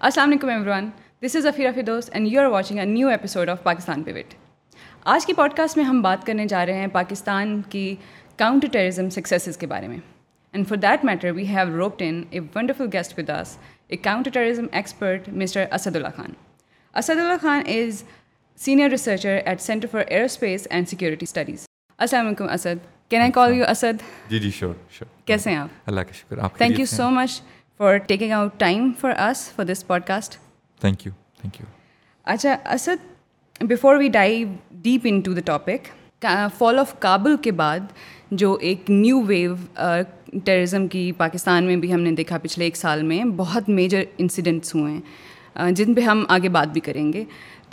السلام علیکم everyone this is Afira Firdous and you are watching a new episode of Pakistan pivot آج کی pod cost میں ہم بات کرنے جا رہے ہیں پاکستان کی کاؤنٹر ٹیررزم سکسیسز کے بارے میں and for that matter we have roped in a wonderful guest with us a counter terrorism expert Mr Asadullah Khan Asadullah Khan is senior researcher at centre for aerospace and security studies السلام علیکم Asad can I call you Asad ji G sure sure کیسے ہیں آپ اللہ کا شکر آپ thank you so much for taking out time for us for this podcast thank you thank you اچھا Asad before we dive deep into the topic fall of Kabul کے بعد جو ایک نیو ویو ٹیررزم کی پاکستان میں بھی ہم نے دیکھا پچھلے ایک سال میں بہت میجر انسیڈنٹس ہوئے ہیں جن پہ ہم آگے بات بھی کریں گے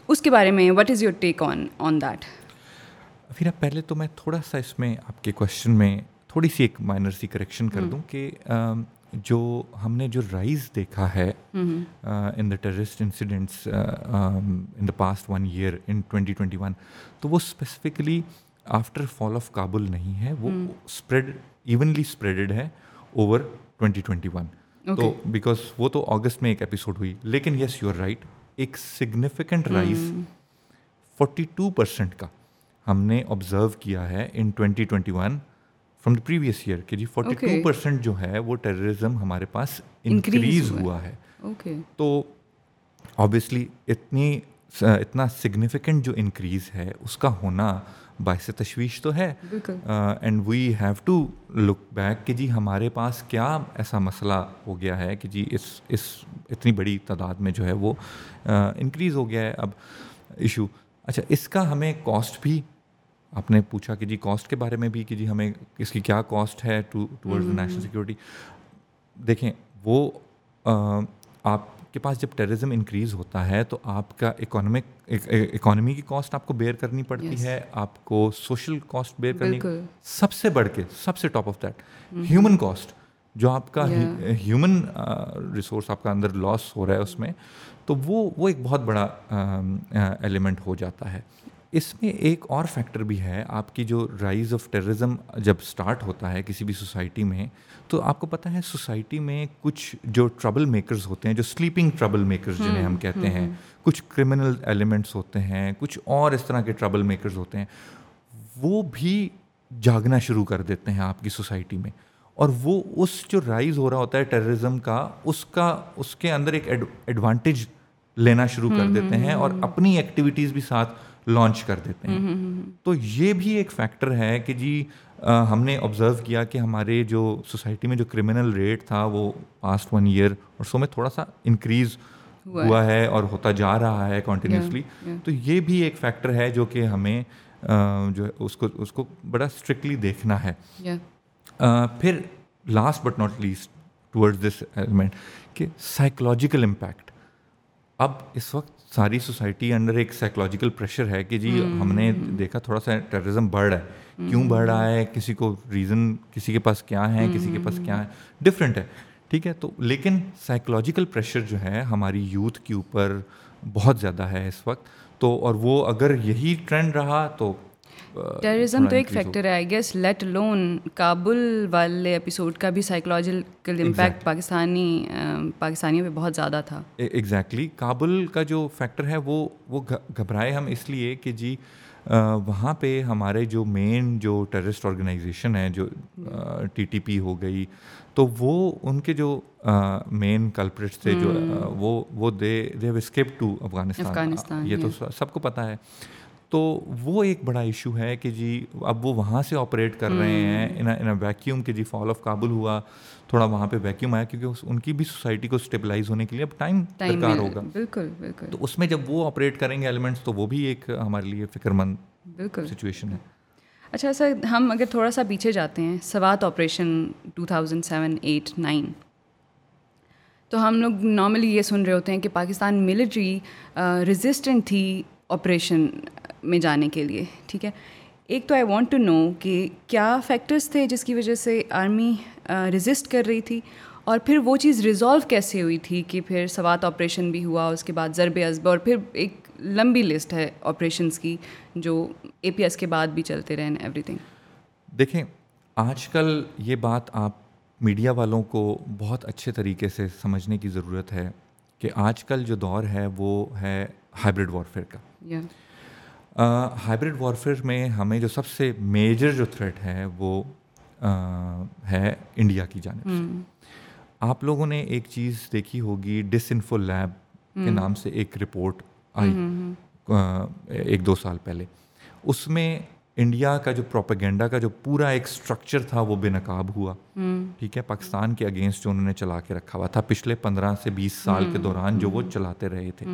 اس کے بارے میں what is your take on on that پھر پہلے تو میں تھوڑا سا اس میں آپ کے کوشچن میں تھوڑی سی ایک مائنر سی کریکشن کر دوں کہ جو ہم نے جو رائز دیکھا ہے in the terrorist incidents in the past one year in twenty twenty one تو وہ specifically after fall of Kabul نہیں ہے وہ اسپریڈ ایونلی اسپریڈڈ ہے اوور ٹوینٹی ٹوینٹی ون تو بیکاز وہ تو اگست میں ایک ایپیسوڈ ہوئی لیکن یس یو آر رائٹ ایک significant rise forty two percent کا۔ ہم نے آبزرو کیا ہے in twenty twenty one from the previous year کہ جی فورٹی ٹو پرسینٹ جو ہے وہ ٹیررزم ہمارے پاس انکریز ہوا ہے. تو آبویسلی اتنی اتنا سگنیفیکنٹ جو انکریز ہے اس کا ہونا باعث تشویش تو ہے۔ And we have to look back کہ جی ہمارے پاس کیا ایسا مسئلہ ہو گیا ہے کہ جی اس اس اتنی بڑی تعداد میں جو ہے وہ انکریز ہو گیا ہے۔ اب ایشو اچھا اس کا ہمیں کاسٹ بھی آپ نے پوچھا کہ جی کاسٹ کے بارے میں بھی کہ جی ہمیں اس کی کیا کاسٹ ہے ٹو ٹورڈ نیشنل سیکورٹی دیکھیں وہ آپ کے پاس جب ٹیررزم انکریز ہوتا ہے تو آپ کا اکانومک اکانومی کی کاسٹ آپ کو بیئر کرنی پڑتی ہے آپ کو سوشل کاسٹ بیئر کرنی۔ سب سے بڑھ کے سب سے top of that human cost جو آپ کا ہیومن ریسورس آپ کا اندر لاس ہو رہا ہے اس میں تو وہ وہ ایک بہت بڑا ایلیمنٹ ہو جاتا ہے۔ اس میں ایک اور فیکٹر بھی ہے آپ کی جو رائز آف ٹیررزم جب اسٹارٹ ہوتا ہے کسی بھی سوسائٹی میں تو آپ کو پتہ ہے سوسائٹی میں کچھ جو ٹربل میکرز ہوتے ہیں جو سلیپنگ ٹربل میکرز جنہیں ہم کہتے ہیں کچھ کرمنل ایلیمنٹس ہوتے ہیں کچھ اور اس طرح کے ٹربل میکرز ہوتے ہیں وہ بھی جاگنا شروع کر دیتے ہیں آپ کی سوسائٹی میں۔ اور وہ اس جو رائز ہو رہا ہوتا ہے ٹیررزم کا اس کا اس کے اندر ایک ایڈوانٹیج لینا شروع کر دیتے ہیں اور اپنی ایکٹیویٹیز بھی ساتھ لانچ کر دیتے ہیں۔ تو یہ بھی ایک فیکٹر ہے کہ جی ہم نے آبزرو کیا کہ ہمارے جو سوسائٹی میں جو کرمنل ریٹ تھا وہ پاسٹ ون ایئر اور سو میں تھوڑا سا انکریز ہوا ہے۔ اور ہوتا جا رہا ہے کنٹینیوسلی تو یہ بھی ایک فیکٹر ہے جو کہ ہمیں جو ہے اس کو اس کو بڑا اسٹرکٹلی دیکھنا ہے۔ پھر last but not least towards this element کہ سائیکولوجیکل امپیکٹ اب اس وقت ساری سوسائٹی انڈر ایک سائیکولوجیکل پریشر ہے کہ جی ہم نے دیکھا تھوڑا سا ٹیررزم بڑھ رہا ہے۔ کیوں بڑھ رہا ہے؟ کسی کو ریزن کسی کے پاس کیا ہے؟ کسی کے پاس کیا ہے؟ ڈفرینٹ ہے۔ ٹھیک ہے؟ تو لیکن سائیکولوجیکل پریشر جو ہے ہماری یوتھ کے اوپر بہت زیادہ ہے اس وقت۔ تو اور وہ اگر یہی ٹرینڈ رہا تو ٹیررزم تو ایک فیکٹر ہے آئی گیس لیٹ لون کابل والے ایپیسوڈ کا بھی سائیکولوجیکل امپیکٹ پاکستانی پاکستانیوں پہ بہت زیادہ تھا۔ ایگزیکٹلی کابل کا جو فیکٹر ہے وہ وہ گھبرائے ہم اس لیے کہ جی وہاں پہ ہمارے جو مین جو ٹیررسٹ آرگنائزیشن ہے جو ٹی ٹی پی ہو گئی تو وہ ان کے جو مین کلپریٹس تھے جو وہ وہ they they have escape to Afghanistan یہ تو سب کو پتہ ہے۔ تو وہ ایک بڑا ایشو ہے کہ جی اب وہ وہاں سے آپریٹ کر رہے ہیں ان ویکیوم کہ جی فال آف کابل ہوا تھوڑا وہاں پہ ویکیوم آیا کیونکہ ان کی بھی سوسائٹی کو اسٹیبلائز ہونے کے لیے اب ٹائم درکار ہوگا۔ بالکل بالکل۔ تو اس میں جب وہ آپریٹ کریں گے ایلیمنٹس تو وہ بھی ایک ہمارے لیے فکر مند بالکل۔ سچویشن ہے۔ اچھا سر ہم اگر تھوڑا سا پیچھے جاتے ہیں Swat operation two thousand seven eight nine تو ہم لوگ نارملی یہ سن رہے ہوتے ہیں کہ پاکستان ملٹری ریزسٹنٹ تھی آپریشن میں جانے کے لیے ٹھیک ہے؟ ایک تو آئی وانٹ ٹو نو کہ کیا فیکٹرس تھے جس کی وجہ سے آرمی رزسٹ کر رہی تھی؟ اور پھر وہ چیز ریزالو کیسے ہوئی تھی کہ پھر سوات آپریشن بھی ہوا اس کے بعد ضرب ازب اور پھر ایک لمبی لسٹ ہے آپریشنس کی جو اے پی ایس کے بعد بھی چلتے رہے ایوری تھنگ دیکھیں آج کل یہ بات آپ میڈیا والوں کو بہت اچھے طریقے سے سمجھنے کی ضرورت ہے کہ آج کل جو دور ہے وہ ہے ہائبرڈ وارفیئر کا۔ ہائبرڈ وارفیئر میں ہمیں جو سب سے میجر جو تھریٹ ہے وہ ہے انڈیا کی جانب سے۔ آپ لوگوں نے ایک چیز دیکھی ہوگی ڈس انفو لیب کے نام سے ایک رپورٹ آئی۔ ایک دو سال پہلے۔ اس میں انڈیا کا جو پروپیگنڈا کا جو پورا ایک اسٹرکچر تھا وہ بے نقاب ہوا۔ ٹھیک ہے پاکستان کے اگینسٹ جو انہوں نے چلا کے رکھا ہوا تھا پچھلے پندرہ سے بیس سال کے دوران جو وہ چلاتے رہے تھے۔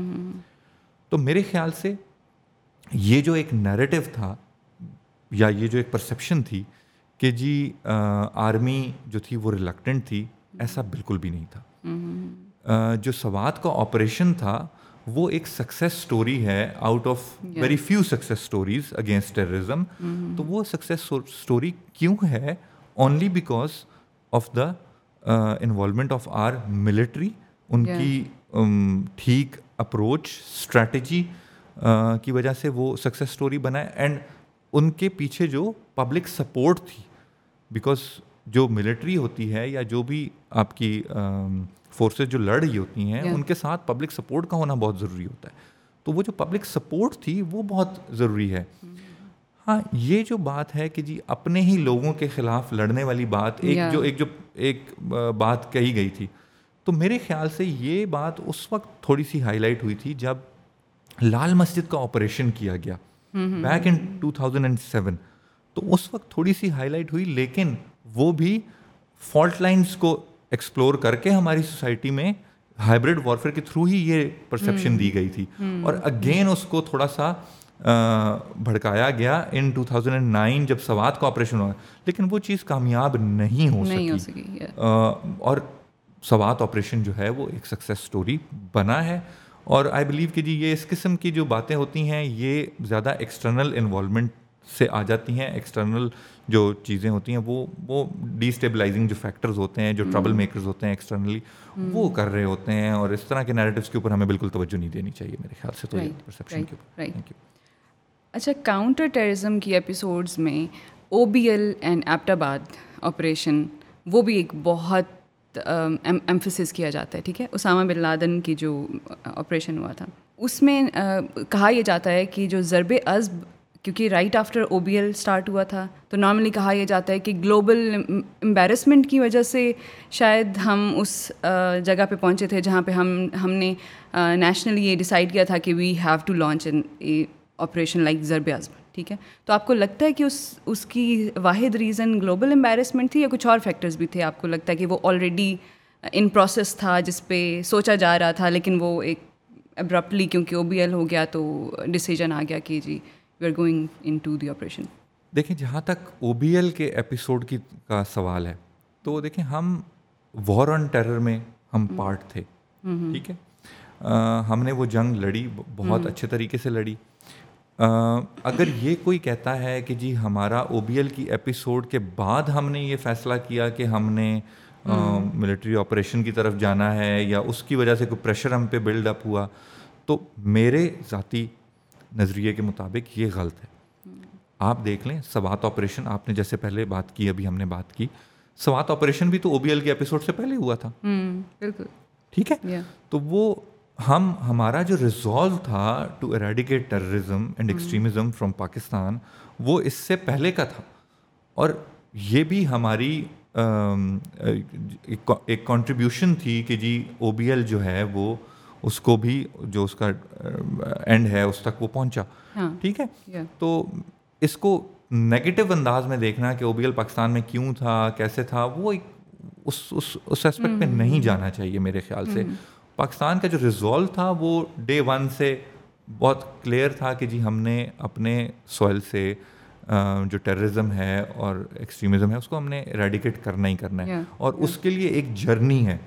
تو میرے خیال سے یہ جو ایک نیریٹو تھا یا یہ جو ایک پرسیپشن تھی کہ جی آرمی جو تھی وہ ریلیکٹنٹ تھی ایسا بالکل بھی نہیں تھا۔ جو سوات کا آپریشن تھا وہ ایک سکسیس اسٹوری ہے out of very few success stories against terrorism تو وہ سکسیس اسٹوری کیوں ہے؟ Only because of the involvement of our military ان کی ٹھیک اپروچ اسٹریٹجی کی وجہ سے وہ سکسیس اسٹوری بنا اینڈ ان کے پیچھے جو پبلک سپورٹ تھی بیکاز جو ملٹری ہوتی ہے یا جو بھی آپ کی فورسز جو لڑ رہی ہوتی ہیں ان کے ساتھ پبلک سپورٹ کا ہونا بہت ضروری ہوتا ہے. تو وہ جو پبلک سپورٹ تھی وہ بہت ضروری ہے. ہاں یہ جو بات ہے کہ جی اپنے ہی لوگوں کے خلاف لڑنے والی بات ایک جو ایک جو ایک بات کہی گئی تھی. تو میرے خیال سے یہ بات اس وقت تھوڑی سی ہائی لائٹ ہوئی تھی جب لال مسجد کا آپریشن کیا گیا. Back in two thousand and seven تو اس وقت تھوڑی سی ہائی لائٹ ہوئی لیکن وہ بھی فالٹ لائنس کو ایکسپلور کر کے ہماری سوسائٹی میں ہائبرڈ وارفیئر کے تھرو ہی یہ پرسیپشن دی گئی تھی. اور اگین اس کو تھوڑا سا بھڑکایا گیا in two thousand and nine جب سوات کا آپریشن ہوا. لیکن وہ چیز کامیاب نہیں ہو سکی. اور سوات آپریشن جو ہے وہ ایک سکسیس اسٹوری بنا ہے. اور آئی بلیو کہ جی یہ اس قسم کی جو باتیں ہوتی ہیں یہ زیادہ ایکسٹرنل انوالومنٹ سے آ جاتی ہیں۔ ایکسٹرنل جو چیزیں ہوتی ہیں وہ وہ ڈی اسٹیبلائزنگ جو فیکٹرز ہوتے ہیں جو ٹربل میکرز ہوتے ہیں ایکسٹرنلی وہ کر رہے ہوتے ہیں۔ اور اس طرح کے نیریٹوس کے اوپر ہمیں بالکل توجہ نہیں دینی چاہیے میرے خیال سے تو پرسیپشن کے اوپر۔ اچھا کاؤنٹر ٹیررزم کی ایپیسوڈز میں O B L and Abbottabad operation وہ بھی ایک بہت ایمفسس کیا جاتا ہے، ٹھیک ہے؟ اسامہ بن لادن کی جو آپریشن ہوا تھا۔ اس میں کہا یہ جاتا ہے کہ جو ضرب ازب کیونکہ right after O B L start ہوا تھا، تو نارملی کہا یہ جاتا ہے کہ گلوبل امبیرسمنٹ کی وجہ سے شاید ہم اس جگہ پہ پہنچے تھے جہاں پہ ہم ہم نے نیشنلی یہ ڈیسائڈ کیا تھا کہ we have to launch an operation like Zarb Azb ٹھیک ہے؟ تو آپ کو لگتا ہے کہ اس اس کی واحد ریزن گلوبل امبیرسمنٹ تھی یا کچھ اور فیکٹرز بھی تھے آپ کو لگتا ہے کہ وہ آلریڈی ان پروسیس تھا جس پہ سوچا جا رہا تھا لیکن وہ ایک ابرپٹلی کیونکہ او بی ایل ہو گیا تو ڈیسیجن آ گیا کہ جی we are going into the operation دیکھیں جہاں تک او بی ایل کے ایپیسوڈ کی کا سوال ہے تو دیکھیں ہم وار آن ٹیرر میں ہم پارٹ تھے ٹھیک ہے؟ ہم نے وہ جنگ لڑی بہت اچھے طریقے سے لڑی۔ اگر یہ کوئی کہتا ہے کہ جی ہمارا او بی ایل کی ایپیسوڈ کے بعد ہم نے یہ فیصلہ کیا کہ ہم نے ملٹری آپریشن کی طرف جانا ہے یا اس کی وجہ سے کوئی پریشر ہم پہ بلڈ اپ ہوا تو میرے ذاتی نظریے کے مطابق یہ غلط ہے۔ آپ دیکھ لیں سوات آپریشن آپ نے جیسے پہلے بات کی ابھی ہم نے بات کی۔ سوات آپریشن بھی تو او بی ایل کے ایپیسوڈ سے پہلے ہوا تھا۔ بالکل۔ ٹھیک ہے؟ تو وہ ہم ہمارا جو ریزالو تھا to eradicate terrorism and extremism from Pakistan وہ اس سے پہلے کا تھا۔ اور یہ بھی ہماری ایک کانٹریبیوشن تھی کہ جی او بی ایل جو ہے وہ اس کو بھی جو اس کا اینڈ ہے اس تک وہ پہنچا۔ ہاں۔ ٹھیک ہے؟ تو اس کو نگیٹو انداز میں دیکھنا کہ او بی ایل پاکستان میں کیوں تھا کیسے تھا وہ ایک اس اس اس اسپیکٹ پہ نہیں جانا چاہیے میرے خیال سے۔ پاکستان کا جو ریزالو تھا وہ ڈے ون سے بہت کلیئر تھا کہ جی ہم نے اپنے سوئل سے جو ٹیررزم ہے اور ایکسٹریمزم ہے اس کو ہم نے ریڈیکیٹ کرنا ہی کرنا ہے۔ اور اس کے لیے ایک جرنی ہے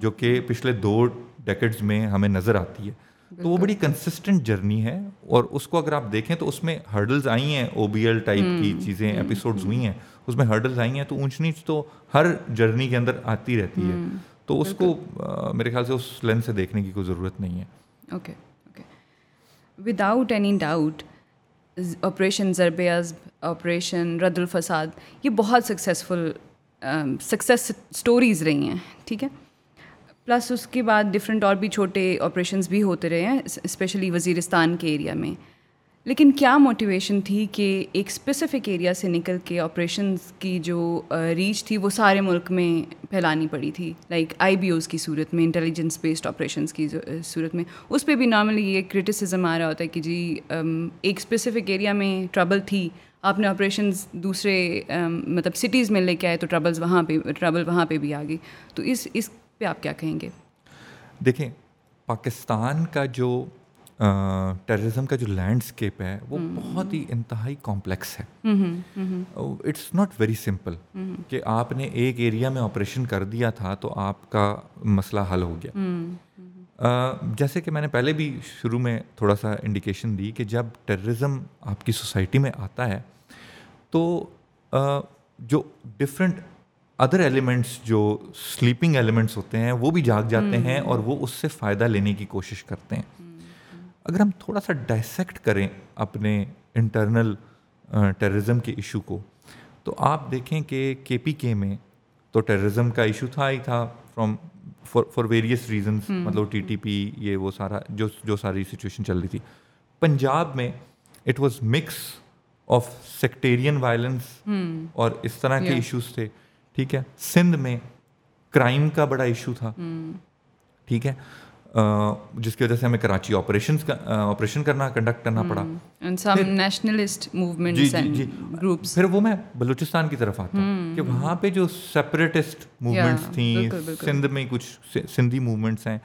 جو کہ پچھلے دو ڈیکڈز میں ہمیں نظر آتی ہے۔ تو وہ بڑی کنسسٹنٹ جرنی ہے۔ اور اس کو اگر آپ دیکھیں تو اس میں ہرڈلز آئی ہیں۔ او بی ایل ٹائپ کی چیزیں ایپیسوڈز ہوئی ہیں۔ اس میں ہرڈلز آئی ہیں تو اونچ نیچ تو ہر جرنی کے اندر آتی رہتی ہے۔ تو اس کو میرے خیال سے اس لینس سے دیکھنے کی کوئی ضرورت نہیں ہے۔ Okay okay without any doubt operation Zarb Azb operation رد الفساد یہ بہت سکسیزفل سکسیس اسٹوریز رہی ہیں ٹھیک ہے؟ پلس اس کے بعد ڈفرینٹ اور بھی چھوٹے آپریشنز بھی ہوتے رہے ہیں اسپیشلی وزیرستان کے ایریا میں۔ لیکن کیا موٹیویشن تھی کہ ایک اسپیسیفک ایریا سے نکل کے آپریشنز کی جو ریچ تھی وہ سارے ملک میں پھیلانی پڑی تھی؟ لائک آئی بی اوز کی صورت میں انٹیلیجنس بیسڈ آپریشنس کی صورت میں۔ اس پہ بھی نارملی یہ کرٹیسزم آ رہا ہوتا ہے کہ جی ایک اسپیسیفک ایریا میں ٹربل تھی۔ آپ نے آپریشنز دوسرے مطلب سٹیز میں لے کے آئے تو ٹربلز وہاں پہ ٹربل وہاں پہ بھی آ گئی۔ تو اس اس پہ آپ کیا کہیں گے؟ دیکھیں، پاکستان کا جو ٹیررزم کا جو لینڈسکیپ ہے وہ بہت ہی انتہائی کمپلیکس ہے۔ اٹس ناٹ ویری سمپل کہ آپ نے ایک ایریا میں آپریشن کر دیا تھا تو آپ کا مسئلہ حل ہو گیا۔ جیسے کہ میں نے پہلے بھی شروع میں تھوڑا سا انڈیکیشن دی کہ جب ٹیررزم آپ کی سوسائٹی میں آتا ہے تو جو ڈفرینٹ ادر ایلیمنٹس جو سلیپنگ ایلیمنٹس ہوتے ہیں وہ بھی جاگ جاتے ہیں اور وہ اس سے فائدہ لینے کی کوشش کرتے ہیں۔ اگر ہم تھوڑا سا ڈائسیکٹ کریں اپنے انٹرنل ٹیررزم کے ایشو کو تو آپ دیکھیں کہ کے پی کے میں تو ٹیررزم کا ایشو تھا ہی تھا from for for various reasons مطلب ٹی ٹی پی یہ وہ سارا جو جو ساری سچویشن چل رہی تھی۔ پنجاب میں it was mix of sectarian violence اور اس طرح کے ایشوز تھے ٹھیک ہے؟ سندھ میں کرائم کا بڑا ایشو تھا۔ ٹھیک ہے؟ جس کی وجہ سے ہمیں کراچی آپریشن آپریشن کرنا کنڈکٹ کرنا پڑا نیشنلسٹ موومنٹ جی جی جی پھر وہ میں بلوچستان کی طرف آتا ہوں کہ وہاں پہ جو سیپریٹسٹ موومنٹس تھیں سندھ میں کچھ سندھی موومنٹس ہیں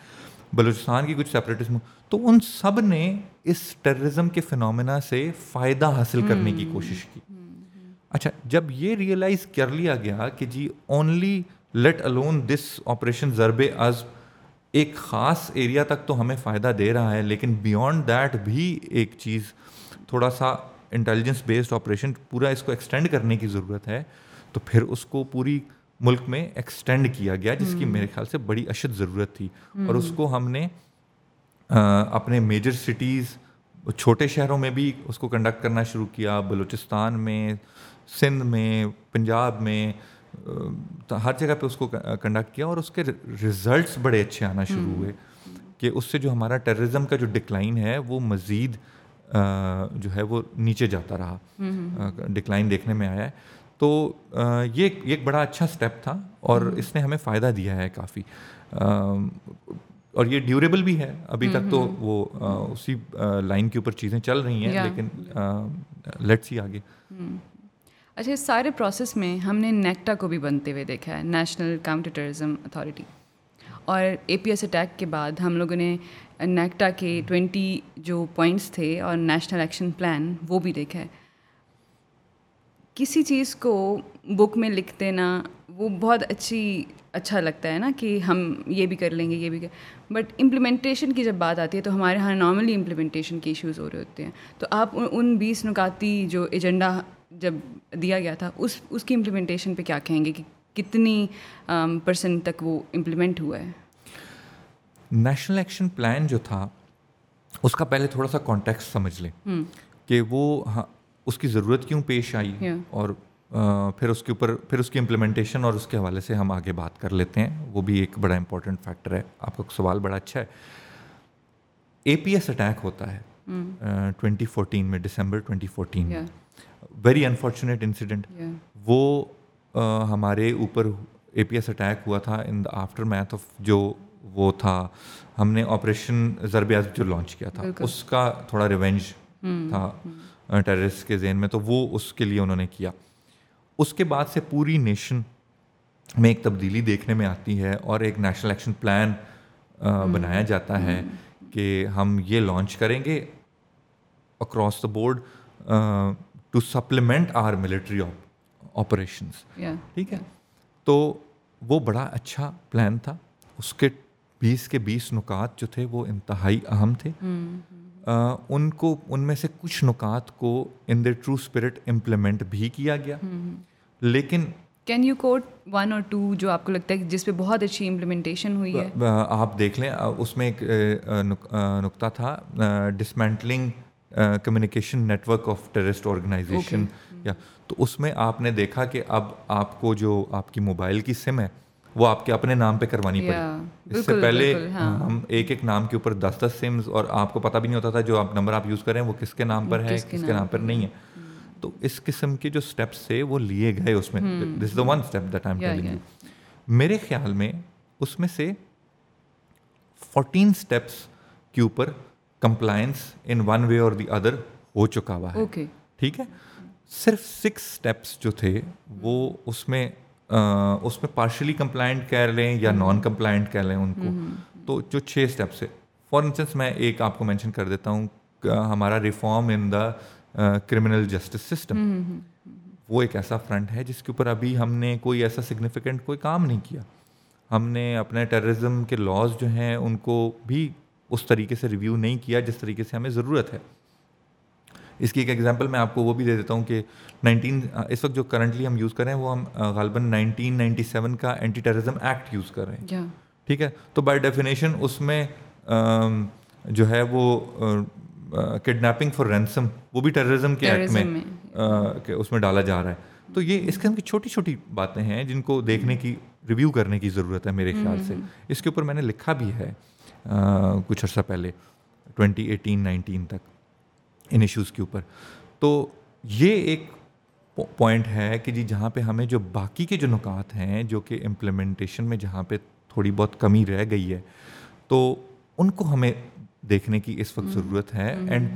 بلوچستان کی کچھ سیپریٹسٹ تو ان سب نے اس ٹیررزم کے فنومنا سے فائدہ حاصل کرنے کی کوشش کی اچھا جب یہ ریئلائز کر لیا گیا کہ جی only let alone this operation Zarb Azb ایک خاص ایریا تک تو ہمیں فائدہ دے رہا ہے لیکن بیونڈ دیٹ بھی ایک چیز تھوڑا سا انٹیلیجنس بیسڈ آپریشن پورا اس کو ایکسٹینڈ کرنے کی ضرورت ہے۔ تو پھر اس کو پوری ملک میں ایکسٹینڈ کیا گیا جس کی میرے خیال سے بڑی اشد ضرورت تھی۔ اور اس کو ہم نے اپنے میجر سٹیز چھوٹے شہروں میں بھی اس کو کنڈکٹ کرنا شروع کیا۔ بلوچستان میں سندھ میں پنجاب میں ہر جگہ پہ اس کو کنڈکٹ کیا اور اس کے رزلٹس بڑے اچھے آنا شروع ہوئے کہ اس سے جو ہمارا ٹیررزم کا جو ڈکلائن ہے وہ مزید جو ہے وہ نیچے جاتا رہا ڈکلائن دیکھنے میں آیا ہے۔ تو یہ ایک بڑا اچھا اسٹیپ تھا اور اس نے ہمیں فائدہ دیا ہے کافی۔ اور یہ ڈیوریبل بھی ہے۔ ابھی تک تو وہ اسی لائن کے اوپر چیزیں چل رہی ہیں لیکن لیٹس ہی آگے۔ اچھا اس سارے پروسیس میں ہم نے نیکٹا کو بھی بنتے ہوئے دیکھا ہے نیشنل کاؤنٹر ٹیررزم اتھارٹی اور اے پی ایس اٹیک کے بعد ہم لوگوں نے نیکٹا کے ٹوینٹی جو پوائنٹس تھے اور نیشنل ایکشن پلان وہ بھی دیکھا ہے۔ کسی چیز کو بک میں لکھ دینا وہ بہت اچھی اچھا لگتا ہے نا کہ ہم یہ بھی کر لیں گے، یہ بھی کر۔ بٹ امپلیمنٹیشن کی جب بات آتی ہے تو ہمارے یہاں نارملی امپلیمنٹیشن کے ایشوز ہو رہے ہوتے ہیں۔ تو آپ ان بیس نکاتی جو ایجنڈا جب دیا گیا تھا اس اس کی امپلیمنٹیشن پہ کیا کہیں گے کہ کتنی پرسنٹ تک وہ امپلیمنٹ ہوا ہے؟ نیشنل ایکشن پلان جو تھا اس کا پہلے تھوڑا سا کانٹیکس سمجھ لیں۔ کہ وہ ہاں اس کی ضرورت کیوں پیش آئی؟ اور پھر اس کے اوپر پھر اس کی امپلیمنٹیشن اور اس کے حوالے سے ہم آگے بات کر لیتے ہیں۔ وہ بھی ایک بڑا امپورٹنٹ فیکٹر ہے۔ آپ کا سوال بڑا اچھا ہے۔ اے پی ایس اٹیک ہوتا ہے۔ ٹوینٹی فورٹین میں ڈسمبر ٹوینٹی فورٹین میں۔ ویری انفارچونیٹ انسیڈنٹ وہ ہمارے اوپر اے پی ایس اٹیک ہوا تھا in the aftermath of جو وہ تھا۔ ہم نے آپریشن ضرب اعظم جو لانچ کیا تھا۔ اس کا تھوڑا ریونج تھا ٹیررسٹ کے ذہن میں۔ تو وہ اس کے لیے انہوں نے کیا۔ اس کے بعد سے پوری نیشن میں ایک تبدیلی دیکھنے میں آتی ہے اور ایک نیشنل ایکشن پلان بنایا جاتا ہے کہ ہم یہ لانچ کریں گے across the board to supplement our military operations ٹھیک ہے؟ تو وہ بڑا اچھا پلان تھا۔ اس کے بیس کے بیس نکات جو تھے وہ انتہائی اہم تھے۔ ان کو ان میں سے کچھ نکات کو in the true spirit implement بھی کیا گیا۔ لیکن کین یو کوٹ ون اور ٹو جو آپ کو لگتا ہے جس پہ بہت اچھی امپلیمنٹیشن ہوئی ہے؟ آپ دیکھ لیں اس میں ایک نقطہ تھا dismantling communication network of terrorist organisation یا تو اس میں آپ نے دیکھا کہ اب آپ کو جو آپ کی موبائل کی سم ہے وہ آپ کے اپنے نام پہ کروانی پڑی. اس سے پہلے ہاں۔ ہم ایک ایک نام کے اوپر دس دس سمز اور آپ کو پتہ بھی نہیں ہوتا تھا جو آپ نمبر آپ یوز کریں وہ کس کے نام پر ہے کس کے نام پر نہیں ہے؟ تو اس قسم کے جو اسٹیپس تھے وہ لیے گئے اس میں. This the one step that I am میرے خیال میں اس میں سے فورٹین اسٹیپس کے اوپر کمپلائنس ان ون وے اور دی ادر ہو چکا ہوا ہے ٹھیک ہے صرف سکس اسٹیپس جو تھے وہ اس میں اس میں پارشلی کمپلائنٹ کہہ لیں یا نان کمپلائنٹ کہہ لیں ان کو تو جو چھ اسٹیپس ہے فار انسٹنس میں ایک آپ کو مینشن کر دیتا ہوں ہمارا reform in the criminal justice system وہ ایک ایسا فرنٹ ہے جس کے اوپر ابھی ہم نے کوئی ایسا سگنیفیکنٹ کوئی کام نہیں کیا ہم نے اپنے ٹیررزم کے لاز جو ہیں ان کو بھی اس طریقے سے ریویو نہیں کیا جس طریقے سے ہمیں ضرورت ہے۔ اس کی ایک ایگزامپل میں آپ کو وہ بھی دے دیتا ہوں کہ نائنٹین اس وقت جو کرنٹلی ہم یوز کر رہے ہیں وہ ہم غالباً نائنٹین نائنٹی سیون کا اینٹی ٹیررزم ایکٹ یوز کر رہے ہیں۔ ٹھیک ہے؟ تو بائی ڈیفینیشن اس میں جو ہے وہ کڈنیپنگ فار رینسم وہ بھی ٹیررزم کے ایکٹ میں اس میں ڈالا جا رہا ہے۔ تو یہ اس قسم کی چھوٹی چھوٹی باتیں ہیں جن کو دیکھنے کی ریویو کرنے کی ضرورت ہے میرے خیال سے۔ اس کے اوپر میں نے لکھا بھی ہے کچھ عرصہ پہلے ٹوینٹی ایٹین نائنٹین تک ان ایشوز کے اوپر۔ تو یہ ایک پوائنٹ ہے کہ جی جہاں پہ ہمیں جو باقی کے جو نکات ہیں جو کہ امپلیمنٹیشن میں جہاں پہ تھوڑی بہت کمی رہ گئی ہے تو ان کو ہمیں دیکھنے کی اس وقت ضرورت ہے۔ اینڈ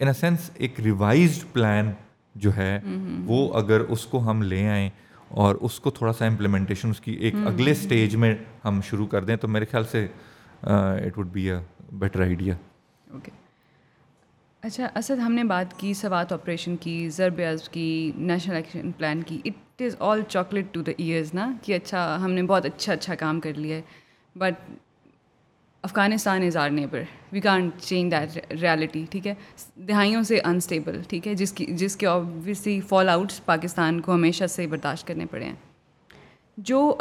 ان اے سینس ایک ریوائزڈ پلان جو ہے وہ اگر اس کو ہم لے آئیں اور اس کو تھوڑا سا امپلیمنٹیشن اس کی ایک اگلے اسٹیج میں ہم شروع کر دیں تو میرے خیال سے it would be a better idea okay اچھا اسد، ہم نے بات کی، سوات آپریشن کی، ضرب عزب کی نیشنل ایکشن پلان کی it is all chocolate to the ears نا؟ کہ اچھا ہم نے بہت اچھا اچھا کام کر لیا ہے۔ But Afghanistan is our neighbour we can change that reality ٹھیک ہے؟ دہائیوں سے انسٹیبل ٹھیک ہے؟ جس کی، جس کے آبویسلی فال آؤٹس پاکستان کو ہمیشہ سے برداشت کرنے پڑے ہیں۔ جو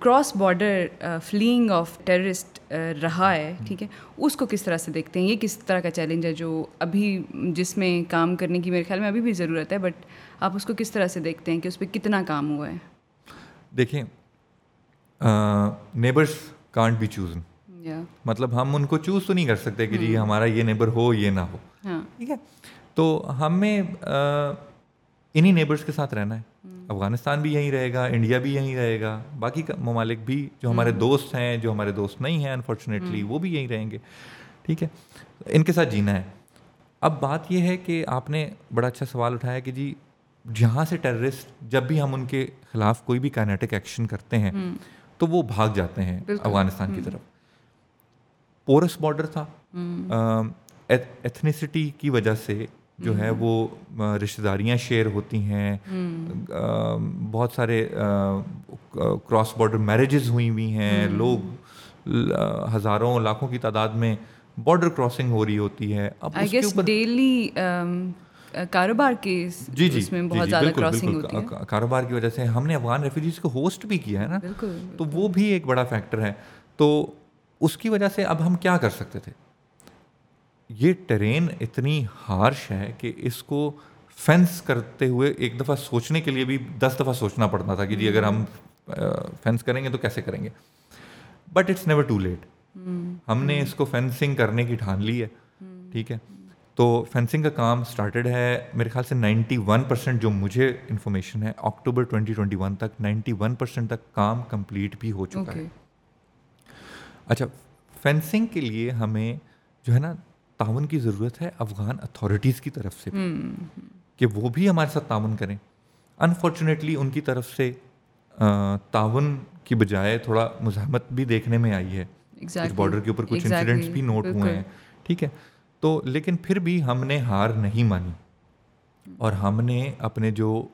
cross border fleeing of terrorist رہا ہے ٹھیک ہے؟ اس کو کس طرح سے دیکھتے ہیں؟ یہ کس طرح کا چیلنج ہے جو ابھی جس میں کام کرنے کی میرے خیال میں ابھی بھی ضرورت ہے بٹ آپ اس کو کس طرح سے دیکھتے ہیں کہ اس پہ کتنا کام ہوا ہے؟ دیکھیں نیبرس کانٹ بی چوزن مطلب ہم ان کو چوز تو نہیں کر سکتے کہ جی ہمارا یہ نیبر ہو یہ نہ ہو ہاں۔ ٹھیک ہے؟ تو ہمیں انہیں نیبرس کے ساتھ رہنا ہے۔ افغانستان بھی یہیں رہے گا انڈیا بھی یہیں رہے گا باقی ممالک بھی جو ہمارے دوست ہیں جو ہمارے دوست نہیں ہیں انفارچونیٹلی وہ بھی یہیں رہیں گے۔ ٹھیک ہے ان کے ساتھ جینا ہے۔ اب بات یہ ہے کہ آپ نے بڑا اچھا سوال اٹھایا کہ جی جہاں سے ٹیررسٹ جب بھی ہم ان کے خلاف کوئی بھی کائنیٹک ایکشن کرتے ہیں تو وہ بھاگ جاتے ہیں افغانستان کی طرف۔ پورس بارڈر تھا۔ ایتھنیسٹی کی وجہ سے جو ہے وہ رشتہ داریاں شیئر ہوتی ہیں۔ بہت سارے کراس بارڈر میرجز ہوئی ہوئی ہیں۔ لوگ ہزاروں لاکھوں کی تعداد میں بارڈر کراسنگ ہو رہی ہوتی ہے۔ اب ڈیلی کاروبار کی جی جی بہت زیادہ کاروبار کی وجہ سے ہم نے افغان ریفیوجیز کو ہوسٹ بھی کیا ہے نا۔ تو وہ بھی ایک بڑا فیکٹر ہے۔ تو اس کی وجہ سے اب ہم کیا کر سکتے تھے؟ یہ ٹرین اتنی ہارش ہے کہ اس کو فینس کرتے ہوئے ایک دفعہ سوچنے کے لیے بھی دس دفعہ سوچنا پڑتا تھا کہ جی اگر ہم فینس کریں گے تو کیسے کریں گے؟ But it's never too late ہم نے اس کو فینسنگ کرنے کی ٹھان لی ہے ٹھیک ہے؟ تو فینسنگ کا کام اسٹارٹیڈ ہے میرے خیال سے نائنٹی ون پرسینٹ جو مجھے انفارمیشن ہے اکتوبر ٹوئنٹی ٹوئنٹی ون تک نائنٹی ون پرسینٹ تک کام کمپلیٹ بھی ہو چکا ہے۔ اچھا فینسنگ کے لیے ہمیں جو ہے نا تعاون کی ضرورت ہے افغان اتھارٹیز کی طرف سے کہ وہ بھی ہمارے ساتھ تعاون کریں۔ انفارچونیٹلی ان کی طرف سے تعاون کی بجائے تھوڑا مزاحمت بھی دیکھنے میں آئی ہے۔ بارڈر کے اوپر کچھ انسیڈنٹس بھی نوٹ ہوئے ہیں۔ ٹھیک ہے۔ تو لیکن پھر بھی ہم نے ہار نہیں مانی۔ اور ہم نے اپنے جو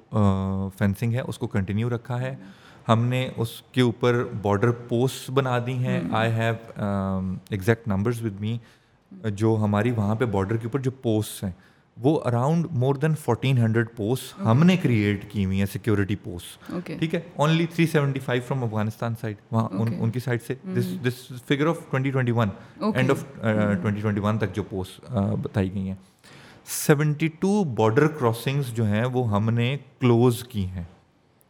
فینسنگ ہے اس کو کنٹینیو رکھا ہے۔ ہم نے اس کے اوپر بارڈر پوسٹ بنا دی ہیں۔ I have exact numbers with me جو ہماری وہاں پہ بارڈر کے اوپر جو پوسٹ ہیں وہ around more than fourteen hundred post ہم نے کریٹ کی ہوئی ہیں سیکورٹی پوسٹ ٹھیک ہے؟ Only three seventy five from Afghanistan side وہاں ان کی سائڈ سے۔ This figure of twenty twenty one end of twenty twenty one تک جو پوسٹ بتائی گئی ہیں۔ سیونٹی ٹو بارڈر کراسنگس جو ہیں وہ ہم نے کلوز کی ہیں۔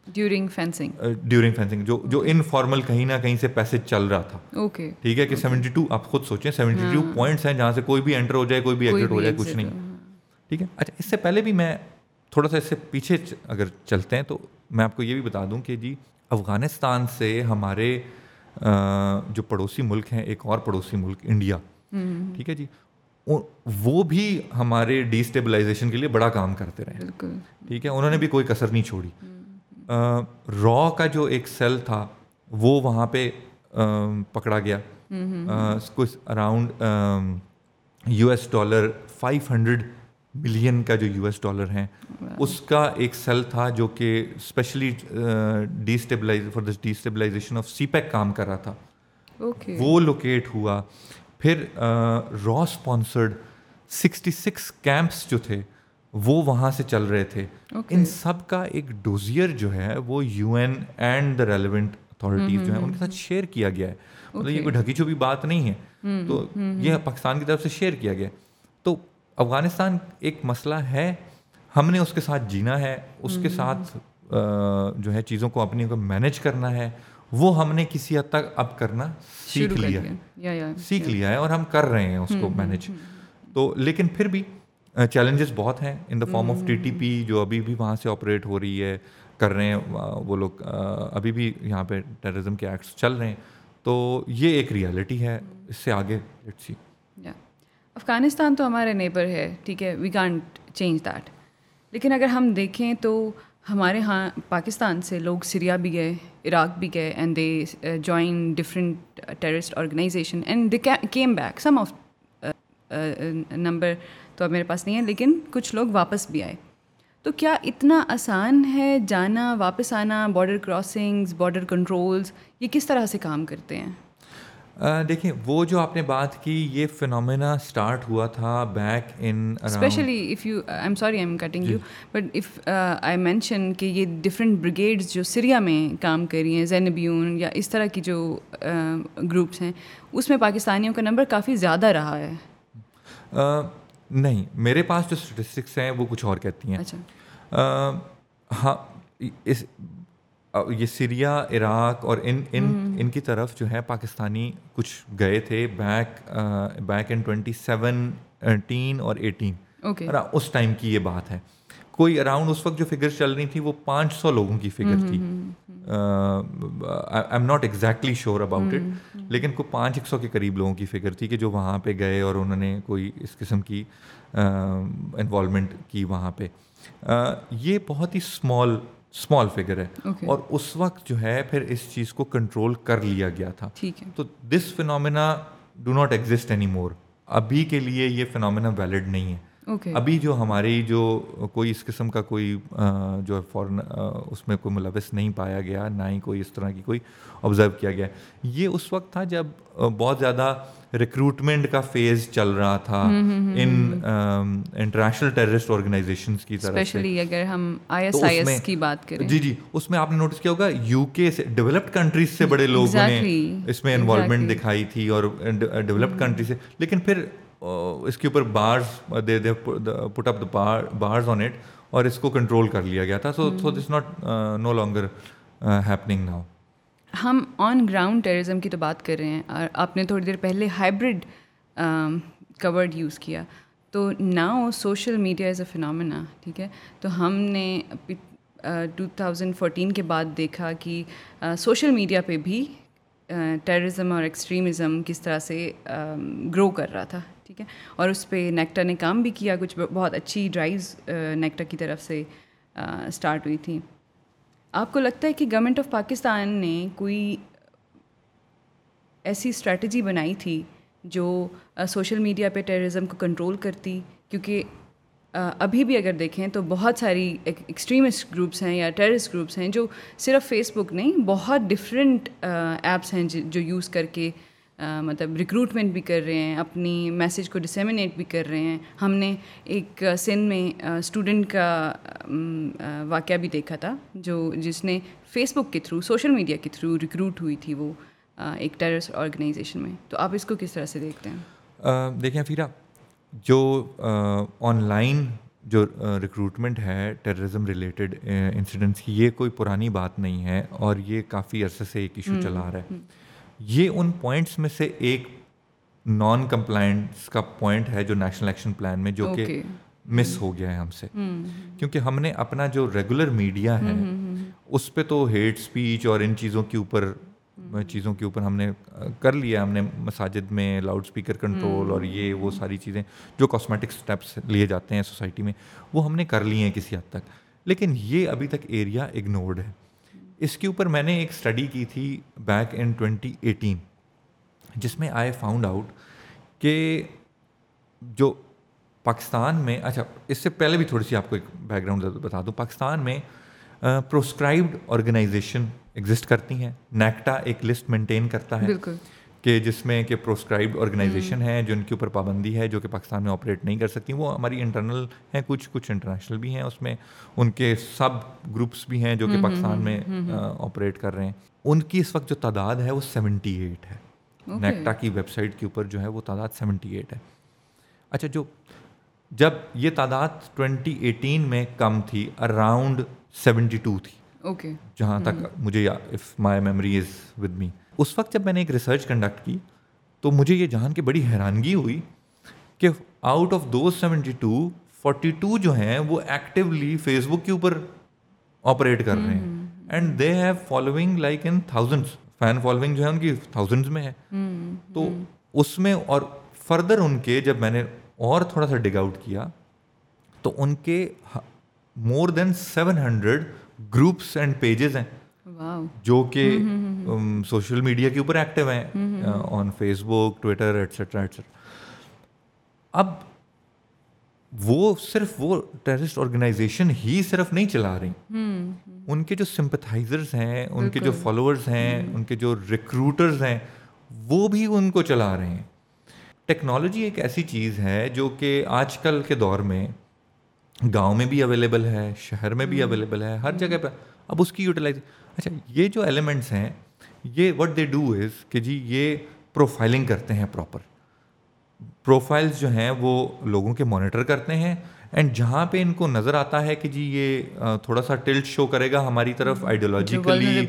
ڈیورنگ فینسنگ ڈیورنگ فینسنگ جو جو انفارمل کہیں نہ کہیں سے پیسے چل رہا تھا. اوکے ٹھیک ہے کہ سیونٹی ٹو آپ خود سوچیں. سیونٹی ٹو پوائنٹس ہیں جہاں سے کوئی بھی انٹر ہو جائے کوئی بھی ایگزٹ ہو جائے کچھ نہیں. ٹھیک ہے؟ اچھا اس سے پہلے بھی میں تھوڑا سا اس سے پیچھے اگر چلتے ہیں تو میں آپ کو یہ بھی بتا دوں کہ جی افغانستان سے ہمارے جو پڑوسی ملک ہیں ایک اور پڑوسی ملک انڈیا. ٹھیک ہے جی؟ وہ بھی ہمارے ڈی اسٹیبلائزیشن کے لیے بڑا کام کرتے رہے. ٹھیک ہے؟ انہوں نے بھی کوئی کثر نہیں چھوڑی. را کا جو ایک سیل تھا وہ وہاں پہ پکڑا گیا۔ کچھ around U S dollar five hundred million کا جو یو ایس ڈالر ہیں اس کا ایک سیل تھا جو کہ especially destabilize for this destabilization of CPEC کام کر رہا تھا۔ وہ لوکیٹ ہوا۔ پھر را اسپانسرڈ سکسٹی سکس کیمپس جو تھے وہ وہاں سے چل رہے تھے۔ ان سب کا ایک ڈوزیئر جو ہے وہ U N and the relevant authorities جو ہیں ان کے ساتھ شیئر کیا گیا ہے۔ مطلب یہ کوئی ڈھکی چھپی بات نہیں ہے۔ تو یہ پاکستان کی طرف سے شیئر کیا گیا۔ تو افغانستان ایک مسئلہ ہے۔ ہم نے اس کے ساتھ جینا ہے۔ اس کے ساتھ جو ہے چیزوں کو اپنی کو مینیج کرنا ہے۔ وہ ہم نے کسی حد تک اب کرنا سیکھ لیا۔ ہے سیکھ لیا ہے اور ہم کر رہے ہیں اس کو مینیج تو لیکن پھر بھی چیلنجز بہت ہیں in the form of T T P جو ابھی بھی وہاں سے آپریٹ ہو رہی ہے کر رہے ہیں وہ لوگ ابھی بھی یہاں پہ ٹیررزم کے ایکٹس چل رہے ہیں تو یہ ایک ریالٹی ہے اس سے آگے سی افغانستان تو ہمارے نیبر ہے ٹھیک ہے وی کانٹ چینج دیٹ لیکن اگر ہم دیکھیں تو ہمارے ہاں پاکستان سے لوگ سریا بھی گئے عراق بھی گئے and they join different terrorist organization and they came back some of number تو اب میرے پاس نہیں ہے لیکن کچھ لوگ واپس بھی آئے۔ تو کیا اتنا آسان ہے جانا واپس آنا بارڈر کراسنگز بارڈر کنٹرولز یہ کس طرح سے کام کرتے ہیں؟ دیکھیں وہ جو آپ نے بات کی یہ فنومینا اسٹارٹ ہوا تھا back in especially if you I am sorry I am cutting you but if I mention کہ یہ ڈفرینٹ بریگیڈس جو سریا میں کام کر رہی ہیں زینبیون یا اس طرح کی جو گروپس ہیں اس میں پاکستانیوں کا نمبر کافی زیادہ رہا ہے۔ نہیں میرے پاس جو اسٹیٹسٹکس ہیں وہ کچھ اور کہتی ہیں۔ اچھا۔ ہاں اس یہ سریا عراق اور ان ان ان کی طرف جو ہے پاکستانی کچھ گئے تھے back back in twenty seventeen اور ایٹین اس ٹائم کی یہ بات ہے۔ کوئی اراؤنڈ اس وقت جو فگر چل رہی تھی وہ پانچ سو لوگوں کی فگر تھی۔ I am not exactly sure about it لیکن کوئی پانچ ایک سو کے قریب لوگوں کی فگر تھی کہ جو وہاں پہ گئے اور انہوں نے کوئی اس قسم کی انوالومنٹ کی وہاں پہ۔ یہ بہت ہی اسمال اسمال فگر ہے۔ اور اس وقت جو ہے پھر اس چیز کو کنٹرول کر لیا گیا تھا۔ تو this phenomena do not exit any more ابھی کے لیے یہ فنومینا ویلڈ نہیں ہے۔ ابھی جو ہماری جو کوئی اس قسم کا کوئی جو فورن اس میں کوئی ملوث نہیں پایا گیا نہ ہی کوئی اس طرح کی کوئی آبزرو کیا گیا۔ یہ اس وقت تھا جب بہت زیادہ ریکروٹمنٹ کا فیز چل رہا تھا ان انٹرنیشنل ٹیررسٹ آرگنائزیشنس کی طرف سے۔ اگر ہم آئی ایس آئی ایس کی بات کریں۔ جی جی اس میں آپ نے نوٹس کیا ہوگا یو کے سے ڈیولپڈ کنٹریز سے بڑے لوگوں نے اس میں انوالومنٹ دکھائی تھی اور ڈیولپڈ کنٹری سے۔ لیکن پھر اس کے اوپر bars they they put up the bars on it اور اس کو کنٹرول کر لیا گیا تھا. So so this not no longer happening now ہم آن گراؤنڈ ٹیررزم کی تو بات کر رہے ہیں. اور آپ نے تھوڑی دیر پہلے ہائبرڈ کورڈ یوز کیا. تو now social media is a phenomena ٹھیک ہے؟ تو ہم نے ٹو تھاؤزنڈ فورٹین کے بعد دیکھا کہ uh, سوشل میڈیا پہ بھی uh, ٹیررزم اور ایکسٹریمزم کس طرح سے um, گرو کر رہا تھا. ٹھیک ہے۔ اور اس پہ نیکٹا نے کام بھی کیا، کچھ بہت اچھی ڈرائیوز نیکٹا کی طرف سے اسٹارٹ ہوئی تھیں۔ آپ کو لگتا ہے کہ گورنمنٹ آف پاکستان نے کوئی ایسی اسٹریٹجی بنائی تھی جو سوشل میڈیا پہ ٹیررزم کو کنٹرول کرتی؟ کیونکہ ابھی بھی اگر دیکھیں تو بہت ساری ایکسٹریمسٹ گروپس ہیں یا ٹیررسٹ گروپس ہیں جو صرف فیس بک نہیں، بہت ڈفرینٹ ایپس ہیں جو یوز کر کے مطلب ریکروٹمنٹ بھی کر رہے ہیں اپنی میسیج کو ڈسیمنیٹ بھی کر رہے ہیں۔ ہم نے ایک سندھ میں اسٹوڈنٹ کا واقعہ بھی دیکھا تھا جو جس نے فیس بک کے تھرو سوشل میڈیا کے تھرو ریکروٹ ہوئی تھی وہ ایک ٹیررسٹ آرگنائزیشن میں۔ تو آپ اس کو کس طرح سے دیکھتے ہیں؟ دیکھیں فیرا جو آن لائن جو ریکروٹمنٹ ہے ٹیررزم ریلیٹڈ انسیڈنٹس کی یہ کوئی پرانی بات نہیں ہے اور یہ کافی عرصے سے ایک ایشو چلا رہا ہے۔ یہ ان پوائنٹس میں سے ایک نان کمپلائنس کا پوائنٹ ہے جو نیشنل ایکشن پلان میں جو کہ مس ہو گیا ہے ہم سے. کیونکہ ہم نے اپنا جو ریگولر میڈیا ہے اس پہ تو ہیٹ اسپیچ اور ان چیزوں کے اوپر چیزوں کے اوپر ہم نے کر لیا ہم نے مساجد میں لاؤڈ اسپیکر کنٹرول اور یہ وہ ساری چیزیں جو کاسمیٹک اسٹیپس لیے جاتے ہیں سوسائٹی میں وہ ہم نے کر لیے ہیں کسی حد تک. لیکن یہ ابھی تک ایریا اگنورڈ ہے. اس کے اوپر میں نے ایک اسٹڈی کی تھی بیک ان ٹوینٹی ایٹین جس میں آئی فاؤنڈ آؤٹ کہ جو پاکستان میں اچھا اس سے پہلے بھی تھوڑی سی آپ کو ایک بیک گراؤنڈ بتا دوں۔ پاکستان میں پروسکرائبڈ آرگنائزیشن ایگزسٹ کرتی ہیں۔ نیکٹا ایک لسٹ مینٹین کرتا ہے۔ بالکل۔ کہ جس میں کہ پروسکرائبڈ آرگنائزیشن ہیں جن کے اوپر پابندی ہے جو کہ پاکستان میں آپریٹ نہیں کر سکتی وہ ہماری انٹرنل ہیں کچھ کچھ انٹرنیشنل بھی ہیں۔ اس میں ان کے سب گروپس بھی ہیں جو کہ پاکستان میں آپریٹ کر رہے ہیں۔ ان کی اس وقت جو تعداد ہے وہ سیونٹی ایٹ ہے نیکٹا کی ویب سائٹ کے اوپر جو ہے وہ تعداد سیونٹی ایٹ ہے۔ اچھا جو جب یہ تعداد ٹوینٹی ایٹین میں کم تھی اراؤنڈ سیونٹی ٹو تھی۔ اوکے جہاں تک مجھے if my memory is with me اس وقت جب میں نے ایک ریسرچ کنڈکٹ کی تو مجھے یہ جان کے بڑی حیرانگی ہوئی کہ آؤٹ آف دو سیونٹی ٹو فورٹی ٹو جو ہیں وہ ایکٹیولی فیس بک کے اوپر آپریٹ کر رہے ہیں۔ And they have following like in thousands fan following جو ہے ان کی تھاؤزنڈس میں ہے۔ تو اس میں اور فردر ان کے جب میں نے اور تھوڑا سا ڈگ آؤٹ کیا تو ان کے more than seven hundred groups and pages ہیں۔ جو کہ سوشل میڈیا کے اوپر ایکٹیو ہیں on Facebook Twitter etcetera etcetera اب وہ صرف وہ ٹیررسٹ آرگنائزیشن ہی صرف نہیں چلا رہی۔ ان کے جو سمپتھائزرز ہیں ان کے جو فالوورز ہیں ان کے جو ریکروٹرز ہیں وہ بھی ان کو چلا رہے ہیں۔ ٹیکنالوجی ایک ایسی چیز ہے جو کہ آج کل کے دور میں گاؤں میں بھی اویلیبل ہے شہر میں بھی اویلیبل ہے ہر جگہ پہ۔ اب اس کی یوٹیلائز اچھا یہ جو ایلیمنٹس ہیں یہ وٹ دے ڈو از کہ جی یہ پروفائلنگ کرتے ہیں پراپر پروفائلز جو ہیں وہ لوگوں کے مانیٹر کرتے ہیں اینڈ جہاں پہ ان کو نظر آتا ہے کہ جی یہ تھوڑا سا ٹلٹ شو کرے گا ہماری طرف آئیڈیولوجیکلی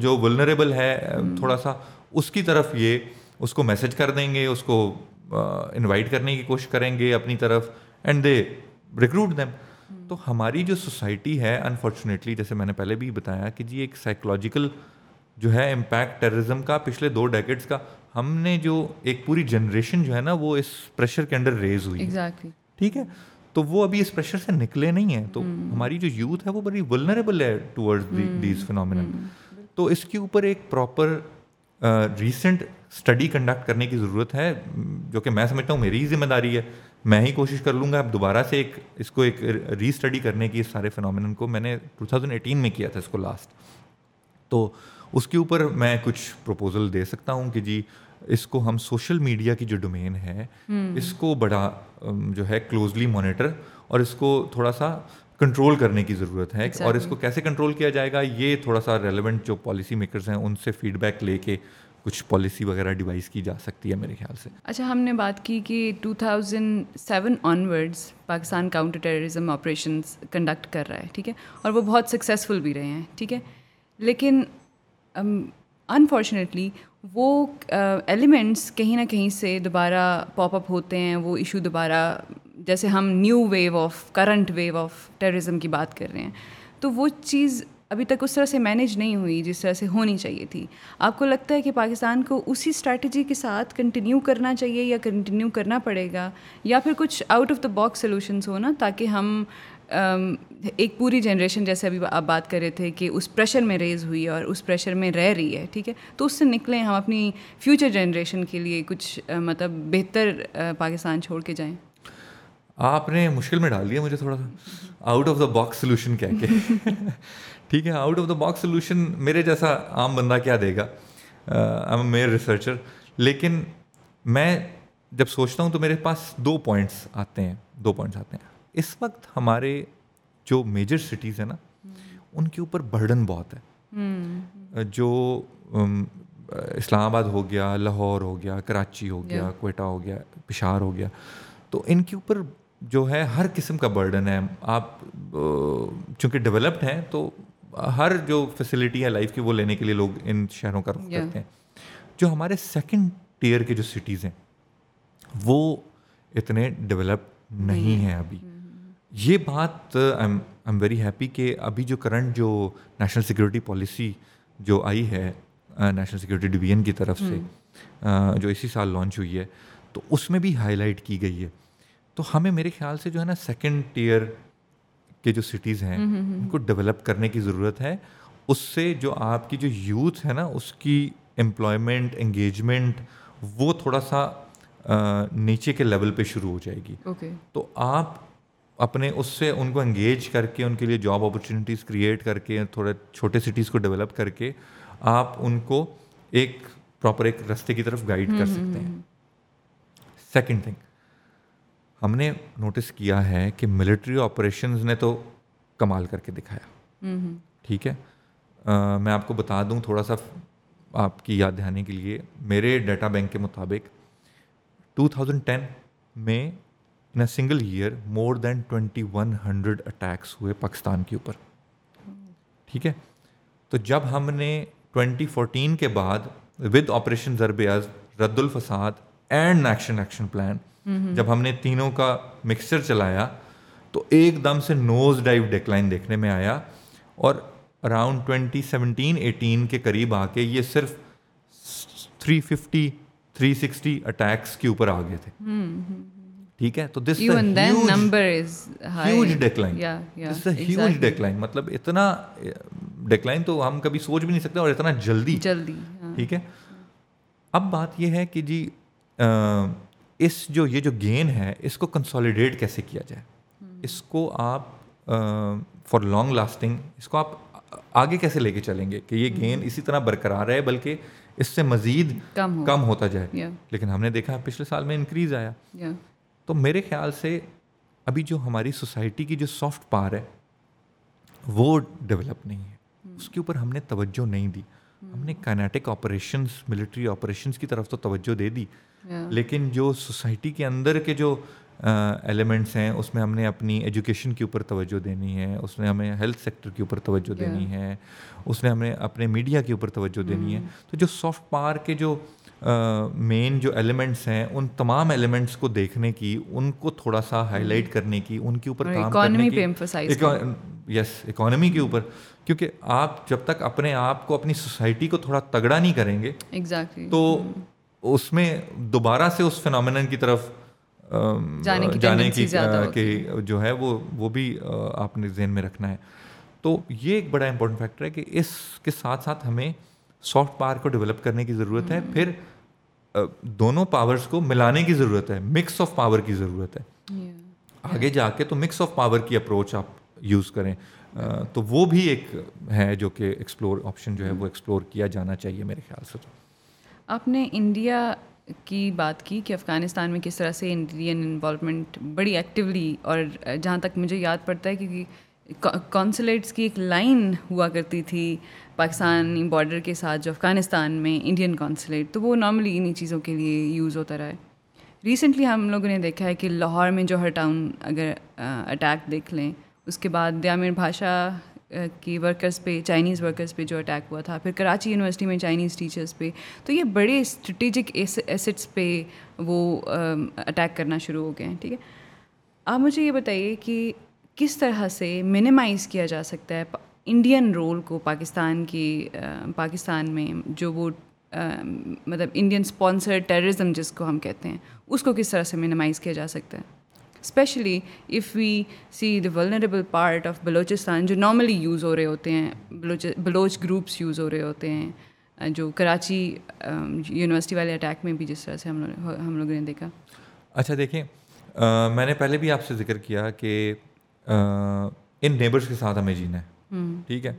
جو ولنریبل ہاں۔ ہے تھوڑا سا اس کی طرف یہ اس کو میسج کر دیں گے اس کو انوائٹ کرنے کی کوشش کریں گے اپنی طرف اینڈ دے ریکروٹ دیم تو ہماری جو سوسائٹی ہے انفارچونیٹلی جیسے میں نے پہلے بھی بتایا کہ جی ایک سائیکولوجیکل جو ہے امپیکٹ ٹیررزم کا پچھلے دو ڈیکٹس کا ہم نے جو ایک پوری جنریشن جو ہے نا وہ اس پریشر کے انڈر ریز ہوئی ٹھیک ہے؟ تو وہ ابھی اس پریشر سے نکلے نہیں ہیں۔ تو ہماری جو یوتھ ہے وہ بڑی ولنریبل ہے ٹورڈ دیز فنامن تو اس کے اوپر ایک پراپر ریسنٹ اسٹڈی کنڈکٹ کرنے کی ضرورت ہے جو کہ میں سمجھتا ہوں میری ہی ذمہ داری ہے۔ میں ہی کوشش کر لوں گا اب دوبارہ سے ایک اس کو ایک ری اسٹڈی کرنے کی اس سارے فنامن کو۔ میں نے ٹو تھاؤزنڈ ایٹین میں کیا تھا اس کو لاسٹ تو اس کے اوپر میں کچھ پروپوزل دے سکتا ہوں کہ جی اس کو ہم سوشل میڈیا کی جو ڈومین ہے اس کو بڑا جو ہے کلوزلی مانیٹر اور اس کو تھوڑا سا کنٹرول کرنے کی ضرورت ہے۔ اور اس کو کیسے کنٹرول کیا جائے گا؟ یہ تھوڑا سا ریلیونٹ جو پالیسی میکرز ہیں ان سے فیڈ بیک لے کے کچھ پالیسی وغیرہ ڈیوائز کی جا سکتی ہے میرے خیال سے۔ اچھا ہم نے بات کی کہ two thousand seven onwards Pakistan counter terrorism operations conduct کر رہا ہے، ٹھیک ہے؟ اور وہ بہت سکسیزفل بھی رہے ہیں، ٹھیک ہے؟ لیکن انفارچونیٹلی وہ ایلیمنٹس کہیں نہ کہیں سے دوبارہ پاپ اپ ہوتے ہیں، وہ ایشو دوبارہ، جیسے ہم new wave of current wave of terrorism کی بات کر رہے ہیں۔ تو وہ چیز ابھی تک اس طرح سے مینیج نہیں ہوئی جس طرح سے ہونی چاہیے تھی۔ آپ کو لگتا ہے کہ پاکستان کو اسی اسٹریٹجی کے ساتھ کنٹینیو کرنا چاہیے یا کنٹینیو کرنا پڑے گا؟ یا پھر کچھ out of the box solutions ہو نا تاکہ ہم ایک پوری جنریشن جیسے ابھی آپ بات کر رہے تھے کہ اس پریشر میں ریز ہوئی اور اس پریشر میں رہ رہی ہے ٹھیک ہے؟ تو اس سے نکلیں ہم اپنی فیوچر جنریشن کے لیے کچھ مطلب بہتر پاکستان چھوڑ کے جائیں۔ آپ نے مشکل میں ڈال دیا مجھے تھوڑا سا۔ Out of the box solution کہہ کے ٹھیک ہے out of the box solution میرے جیسا عام بندہ کیا دے گا؟ میئر ریسرچر لیکن میں جب سوچتا ہوں تو میرے پاس دو پوائنٹس آتے ہیں دو پوائنٹس آتے ہیں۔ اس وقت ہمارے جو میجر سٹیز ہیں نا ان کے اوپر برڈن بہت ہے۔ جو اسلام آباد ہو گیا لاہور ہو گیا کراچی ہو گیا کوئٹہ ہو گیا پشار ہو گیا۔ تو ان کے اوپر جو ہے ہر قسم کا برڈن ہے۔ آپ چونکہ ڈیولپڈ ہیں تو ہر جو فیسلٹی ہے لائف کی وہ لینے کے لیے لوگ ان شہروں کا رخ کرتے ہیں۔ جو ہمارے سیکنڈ ٹیئر کے جو سٹیز ہیں وہ اتنے ڈیولپ نہیں ہیں ابھی۔ یہ بات ایم ایم ویری ہیپی کہ ابھی جو کرنٹ جو نیشنل سیکورٹی پالیسی جو آئی ہے نیشنل سیکورٹی ڈویژن کی طرف سے جو اسی سال لانچ ہوئی ہے تو اس میں بھی ہائی لائٹ کی گئی ہے۔ تو ہمیں میرے خیال سے جو ہے نا سیکنڈ ٹیئر کے جو سٹیز ہیں ان کو ڈیولپ کرنے کی ضرورت ہے۔ اس سے جو آپ کی جو یوتھ ہے نا اس کی امپلائمنٹ انگیجمنٹ وہ تھوڑا سا نیچے کے لیول پہ شروع ہو جائے گی۔ تو آپ اپنے اس سے ان کو انگیج کر کے ان کے لیے جاب اپرچونیٹیز کریٹ کر کے تھوڑے چھوٹے سٹیز کو ڈیولپ کر کے آپ ان کو ایک پراپر ایک رستے کی طرف گائڈ کر سکتے ہیں۔ سیکنڈ تھنگ ہم نے نوٹس کیا ہے کہ ملٹری آپریشنز نے تو کمال کر کے دکھایا۔ ٹھیک ہے۔ میں آپ کو بتا دوں تھوڑا سا آپ کی یاد دہانی کے لیے۔ میرے ڈیٹا بینک کے مطابق ٹو تھاؤزنڈ ٹین میں in a single year more than twenty one hundred attacks ہوئے پاکستان کے اوپر۔ ٹھیک ہے۔ تو جب ہم نے ٹوینٹی فورٹین کے بعد ود آپریشن ضربیاز رد الفساد اینڈ نیکشن ایکشن پلان جب ہم نے تینوں کا مکسچر چلایا تو ایک دم سے نوز ڈائیو ڈیکلائن دیکھنے میں آیا اور اراؤنڈ ٹوینٹی سیونٹین ایٹین کے قریب آ کے یہ صرف three fifty three sixty attacks کے اوپر آ گئے تھے۔ ٹھیک ہے؟ تو this huge decline huge decline مطلب اتنا ڈیکلائن تو ہم کبھی سوچ بھی نہیں سکتے اور اتنا جلدی۔ جلدی ٹھیک ہے؟ اب بات یہ ہے کہ جی اس جو یہ جو گین ہے اس کو کنسالیڈیٹ کیسے کیا جائے؟ اس کو آپ فار لانگ لاسٹنگ اس کو آپ آگے کیسے لے کے چلیں گے؟ کہ یہ گین اسی طرح برقرار رہے بلکہ اس سے مزید کم ہوتا جائے۔ لیکن ہم نے دیکھا پچھلے سال میں انکریز آیا۔ تو میرے خیال سے ابھی جو ہماری سوسائٹی کی جو سافٹ پار ہے وہ ڈیولپ نہیں ہے۔ اس کے اوپر ہم نے توجہ نہیں دی۔ ہم نے کائنیٹک آپریشنس ملٹری آپریشنس کی طرف تو توجہ دے دی۔ لیکن جو سوسائٹی کے اندر کے جو ایلیمنٹس ہیں اس میں ہم نے اپنی ایجوکیشن کے اوپر توجہ دینی ہے اس میں ہمیں ہیلتھ سیکٹر کے اوپر توجہ دینی ہے اس میں ہمیں اپنے میڈیا کے اوپر توجہ دینی ہے۔ تو جو سافٹ پاور کے جو مین جو ایلیمنٹس ہیں ان تمام ایلیمنٹس کو دیکھنے کی ان کو تھوڑا سا ہائی لائٹ کرنے کی ان کے اوپر کام کرنے کی یس اکانومی کے اوپر۔ کیونکہ آپ جب تک اپنے آپ کو اپنی سوسائٹی کو تھوڑا تگڑا نہیں کریں گے تو اس میں دوبارہ سے اس فنامن کی طرف جانے کی کہ جو ہے وہ وہ بھی آپ نے ذہن میں رکھنا ہے۔ تو یہ ایک بڑا امپورٹنٹ فیکٹر ہے کہ اس کے ساتھ ساتھ ہمیں سافٹ پاور کو ڈیولپ کرنے کی ضرورت ہے۔ پھر دونوں پاورس کو ملانے کی ضرورت ہے۔ مکس آف پاور کی ضرورت ہے۔ آگے جا کے تو مکس آف پاور کی اپروچ آپ یوز کریں۔ تو وہ بھی ایک ہے جو کہ ایکسپلور آپشن جو ہے وہ ایکسپلور کیا جانا چاہیے میرے خیال سے تو۔ آپ نے انڈیا کی بات کی کہ افغانستان میں کس طرح سے انڈین انوالومنٹ بڑی ایکٹیولی اور جہاں تک مجھے یاد پڑتا ہے کیونکہ کونسلیٹس کی ایک لائن ہوا کرتی تھی پاکستانی بارڈر کے ساتھ جو افغانستان میں انڈین کونسلیٹ تو وہ نارملی انہیں چیزوں کے لیے یوز ہوتا رہا ہے۔ ریسنٹلی ہم لوگوں نے دیکھا ہے کہ لاہور میں جو ہر ٹاؤن اگر اٹیک دیکھ لیں، اس کے بعد دیامر بھاشا کی ورکرس پہ چائنیز ورکرس پہ جو اٹیک ہوا تھا، پھر کراچی یونیورسٹی میں چائنیز ٹیچرس پہ۔ تو یہ بڑے اسٹریٹجک ایسٹس پہ وہ اٹیک کرنا شروع ہو گئے ہیں، ٹھیک ہے؟ آپ مجھے یہ بتائیے کہ کس طرح سے منیمائز کیا جا سکتا ہے انڈین رول کو پاکستان کی پاکستان میں جو وہ مطلب انڈین اسپانسر ٹیررزم جس کو ہم کہتے ہیں، اس کو کس طرح سے منیمائز کیا جا سکتا ہے؟ Especially if we see the vulnerable part of Balochistan جو نارملی یوز ہو رہے ہوتے ہیں بلوچ بلوچ گروپس یوز ہو رہے ہوتے ہیں جو کراچی یونیورسٹی والے اٹیک میں بھی جس طرح سے ہم لوگ ہم لوگوں نے دیکھا اچھا دیکھیں میں نے پہلے بھی آپ سے ذکر کیا کہ ان نیبرس کے ساتھ ہمیں جینا ہے ٹھیک ہے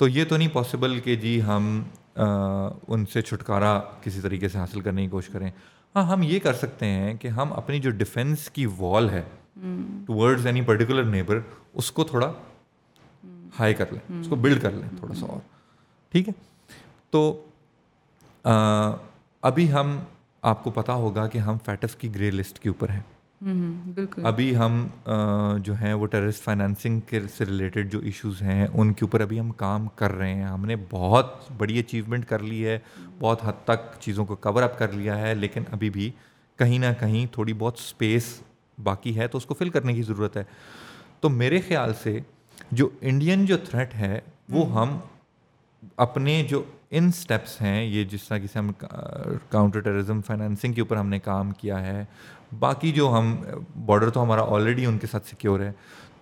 تو یہ تو نہیں پاسبل کہ جی ہم ان سے چھٹکارا کسی طریقے سے حاصل کرنے کی کوشش کریں ہاں ہم یہ کر سکتے ہیں کہ ہم اپنی جو ڈیفینس کی وال ہے ٹورڈز اینی پرٹیکولر نیبر اس کو تھوڑا ہائی کر لیں، اس کو بلڈ کر لیں تھوڑا سا اور۔ ٹھیک ہے؟ تو ابھی ہم، آپ کو پتا ہوگا کہ ہم فیٹف کی گرے لسٹ کے اوپر ہیں۔ ابھی ہم جو ہیں وہ ٹیررسٹ فائنینسنگ کے سے ریلیٹڈ جو ایشوز ہیں ان کے اوپر ابھی ہم کام کر رہے ہیں۔ ہم نے بہت بڑی اچیومنٹ کر لی ہے بہت حد تک چیزوں کو کور اپ کر لیا ہے لیکن ابھی بھی کہیں نہ کہیں تھوڑی بہت اسپیس باقی ہے تو اس کو فل کرنے کی ضرورت ہے۔ تو میرے خیال سے جو انڈین جو تھریٹ ہے وہ ہم اپنے جو ان اسٹیپس ہیں یہ جس طرح کی سے ہم کاؤنٹر ٹیررزم فائنینسنگ کے اوپر ہم نے کام کیا ہے باقی جو ہم بارڈر تو ہمارا آلریڈی ان کے ساتھ سیکیور ہے.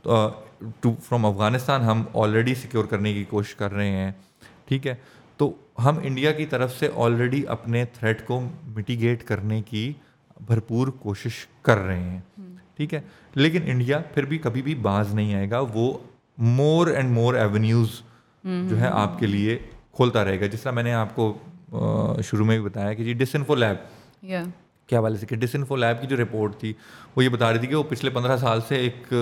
تو فرام افغانستان ہم آلریڈی سیکیور کرنے کی کوشش کر رہے ہیں. ٹھیک ہے؟ تو ہم انڈیا کی طرف سے آلریڈی اپنے تھریٹ کو مٹیگیٹ کرنے کی بھرپور کوشش کر رہے ہیں. ٹھیک ہے؟ لیکن انڈیا پھر بھی کبھی بھی باز نہیں آئے گا. وہ مور اینڈ مور ایونیوز جو ہے آپ کے لیے کھولتا رہے گا. جس طرح میں نے آپ کو شروع میں بھی بتایا کہ جی ڈس انفو لیب کیا حوالے سے کہ ڈس انفو لیب کی جو رپورٹ تھی وہ یہ بتا رہی تھی کہ وہ پچھلے پندرہ سال سے ایک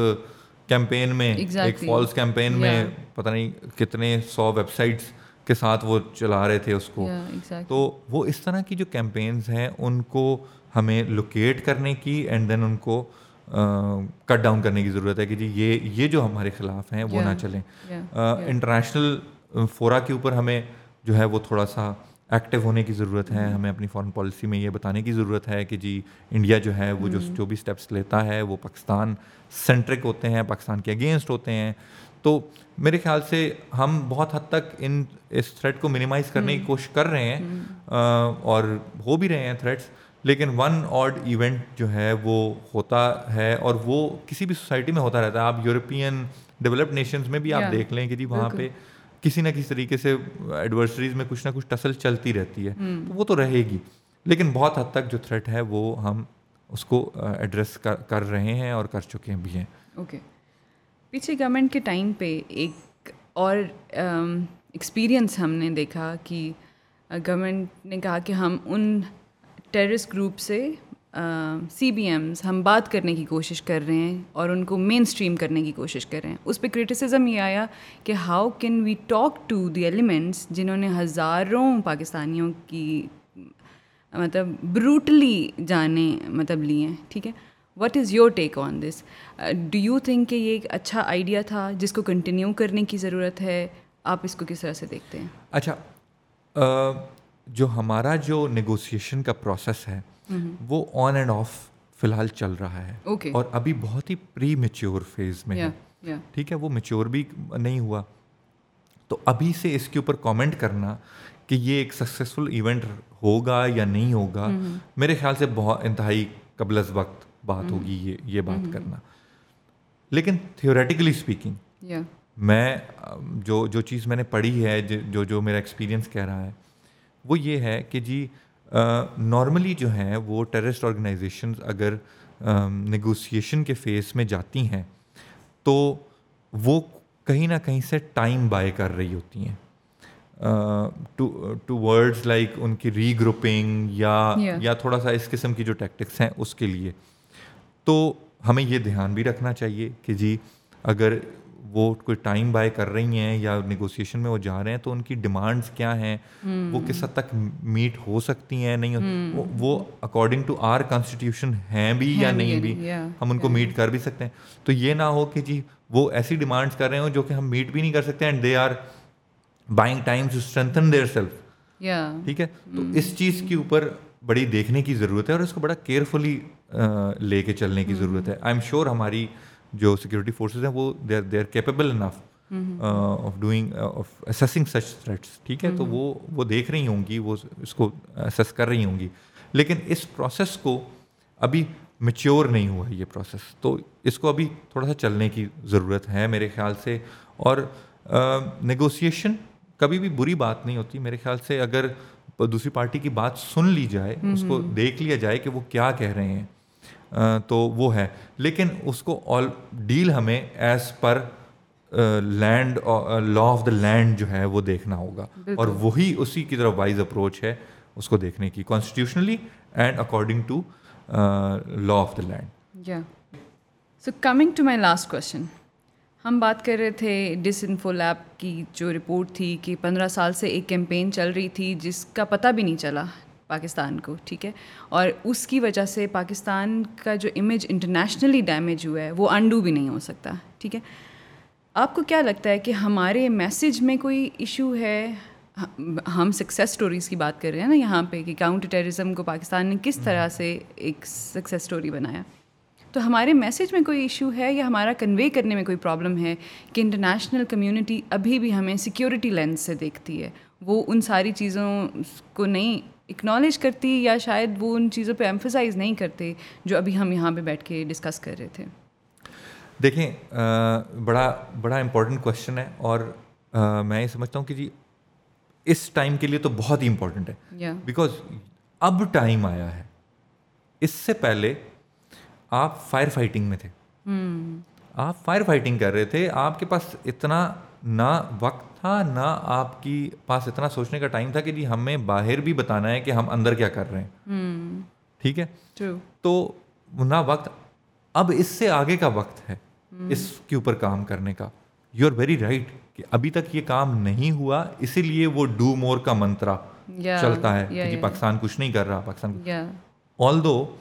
کیمپین میں ایک فالس کیمپین میں پتہ نہیں کتنے سو ویب سائٹس کے ساتھ وہ چلا رہے تھے اس کو۔ تو وہ اس طرح کی جو کیمپینز ہیں ان کو ہمیں لوکیٹ کرنے کی اینڈ دین ان کو کٹ ڈاؤن کرنے کی ضرورت ہے کہ جی یہ یہ جو ہمارے خلاف ہیں وہ نہ چلیں۔ انٹرنیشنل فوراً کے اوپر ہمیں جو ہے وہ تھوڑا سا ایکٹیو ہونے کی ضرورت ہے ہمیں اپنی فارن پالیسی میں یہ بتانے کی ضرورت ہے کہ جی انڈیا جو ہے وہ جو جو بھی اسٹیپس لیتا ہے وہ پاکستان سینٹرک ہوتے ہیں پاکستان کے اگینسٹ ہوتے ہیں۔ تو میرے خیال سے ہم بہت حد تک ان اس تھریٹ کو منیمائز کرنے کی کوشش کر رہے ہیں اور ہو بھی رہے ہیں تھریٹس لیکن ون آڈ ایونٹ جو ہے وہ ہوتا ہے اور وہ کسی بھی سوسائٹی میں ہوتا رہتا ہے۔ آپ یورپین ڈیولپڈ نیشنز میں بھی آپ دیکھ لیں کہ جی وہاں پہ کسی نہ کسی طریقے سے ایڈورسریز میں کچھ نہ کچھ ٹسل چلتی رہتی ہے تو وہ تو رہے گی۔ لیکن بہت حد تک جو تھریٹ ہے وہ ہم اس کو ایڈریس کر رہے ہیں اور کر چکے بھی ہیں۔ اوکے پیچھے گورنمنٹ کے ٹائم پہ ایک اور ایکسپیرئنس ہم نے دیکھا کہ گورنمنٹ نے کہا کہ ہم ان ٹیررسٹ گروپ سے سی بی ایمز ہم بات کرنے کی کوشش کر رہے ہیں اور ان کو مین اسٹریم کرنے کی کوشش کر رہے ہیں۔ اس پہ کرٹیسزم یہ آیا کہ how can we talk to the elements جنہوں نے ہزاروں پاکستانیوں کی مطلب بروٹلی جانے مطلب لیے ہیں، ٹھیک ہے؟ What is your take on this do you think کہ یہ ایک اچھا آئیڈیا تھا جس کو کنٹینیو کرنے کی ضرورت ہے؟ آپ اس کو کس طرح سے دیکھتے ہیں؟ اچھا جو ہمارا جو نیگوسیشن کا پروسیس ہے وہ آن اینڈ آف فی الحال چل رہا ہے۔ اور ابھی بہت ہی پری میچیور فیز میں ہے۔ ٹھیک ہے وہ میچیور بھی نہیں ہوا۔ تو ابھی سے اس کے اوپر کامنٹ کرنا کہ یہ ایک سکسیزفل ایونٹ ہوگا یا نہیں ہوگا۔ میرے خیال سے بہت انتہائی قبل از وقت بات ہوگی یہ یہ بات کرنا۔ لیکن تھیوریٹیکلی اسپیکنگ میں جو جو چیز میں نے پڑھی ہے جو جو میرا ایکسپیرئنس کہہ رہا ہے وہ یہ ہے کہ جی نارملی جو ہیں وہ ٹیررسٹ آرگنائزیشنز اگر نیگوسیشن کے فیس میں جاتی ہیں تو وہ کہیں نہ کہیں سے ٹائم بائی کر رہی ہوتی ہیں۔ ٹو ورڈز لائک ان کی ری گروپنگ یا یا تھوڑا سا اس قسم کی جو ٹیکٹکس ہیں اس کے لیے۔ تو ہمیں یہ دھیان بھی رکھنا چاہیے کہ جی اگر وہ کوئی ٹائم بائی کر رہی ہیں یا نیگوسیشن میں وہ جا رہے ہیں تو ان کی ڈیمانڈس کیا ہیں؟ وہ کس حد تک میٹ ہو سکتی ہیں نہیں وہ اکارڈنگ ٹو آر کانسٹیٹیوشن ہیں بھی یا نہیں بھی؟ ہم ان کو میٹ کر بھی سکتے ہیں۔ تو یہ نہ ہو کہ جی وہ ایسی ڈیمانڈس کر رہے ہوں جو کہ ہم میٹ بھی نہیں کر سکتے and they are buying time to strengthen their self ٹھیک ہے؟ تو اس چیز کے اوپر بڑی دیکھنے کی ضرورت ہے اور اس کو بڑا کیئرفلی لے کے چلنے کی ضرورت ہے۔ آئی ایم شیور ہماری جو سیکورٹی فورسز ہیں وہ they they are capable enough of doing of assessing such threats ٹھیک ہے تو وہ وہ دیکھ رہی ہوں گی وہ اس کو اسیس کر رہی ہوں گی. لیکن اس پروسیس کو ابھی میچیور نہیں ہوا ہے یہ پروسیس تو اس کو ابھی تھوڑا سا چلنے کی ضرورت ہے میرے خیال سے. اور نیگوسیشن کبھی بھی بری بات نہیں ہوتی. میرے خیال سے اگر دوسری پارٹی کی بات سن لی جائے اس کو دیکھ لیا جائے کہ وہ کیا کہہ رہے ہیں. تو وہ ہے لیکن اس کو آل ڈیل ہمیں as per land law of the land جو ہے وہ دیکھنا ہوگا۔ اور وہی اسی کی طرف وائز اپروچ ہے اس کو دیکھنے کی constitutionally and according to law of the land so coming to my last question ہم بات کر رہے تھے ڈس انفو لیب کی جو رپورٹ تھی کہ پندرہ سال سے ایک کیمپین چل رہی تھی جس کا پتہ بھی نہیں چلا۔ پاکستان کو، ٹھیک ہے؟ اور اس کی وجہ سے پاکستان کا جو امیج انٹرنیشنلی ڈیمیج ہوا ہے، وہ انڈو بھی نہیں ہو سکتا، ٹھیک ہے؟ آپ کو کیا لگتا ہے کہ ہمارے میسیج میں کوئی ایشو ہے؟ ہم سکسیز اسٹوریز کی بات کر رہے ہیں نا یہاں پہ کہ کاؤنٹر ٹیررزم کو پاکستان نے کس طرح سے ایک سکسیز اسٹوری بنایا۔ تو ہمارے میسیج میں کوئی ایشو ہے یا ہمارا کنوے کرنے میں کوئی پرابلم ہے کہ انٹرنیشنل کمیونٹی ابھی بھی ہمیں سیکیورٹی لینس سے دیکھتی ہے؟ وہ ان ساری چیزوں کو نہیں اکنالج کرتی یا شاید وہ ان چیزوں پہ ایمفسائز نہیں کرتے جو ابھی ہم یہاں پہ بیٹھ کے ڈسکس کر رہے تھے۔ دیکھیں بڑا بڑا امپورٹنٹ کوشچن ہے اور میں یہ سمجھتا ہوں کہ جی اس ٹائم کے لیے تو بہت ہی امپورٹنٹ ہے۔ بیکاز اب ٹائم آیا ہے۔ اس سے پہلے آپ فائر فائٹنگ میں تھے۔ آپ فائر فائٹنگ کر رہے تھے۔ آپ کے پاس اتنا نہ وقت تھا نہ آپ کی پاس اتنا سوچنے کا ٹائم تھا کہ جی ہمیں باہر بھی بتانا ہے کہ ہم اندر کیا کر رہے ہیں۔ ٹھیک ہے؟ تو نہ وقت اب اس سے آگے کا وقت ہے اس کے اوپر کام کرنے کا۔ یو آر ویری رائٹ کہ ابھی تک یہ کام نہیں ہوا اسی لیے وہ ڈو مور کا منترا چلتا ہے کہ پاکستان کچھ نہیں کر رہا پاکستان آل دو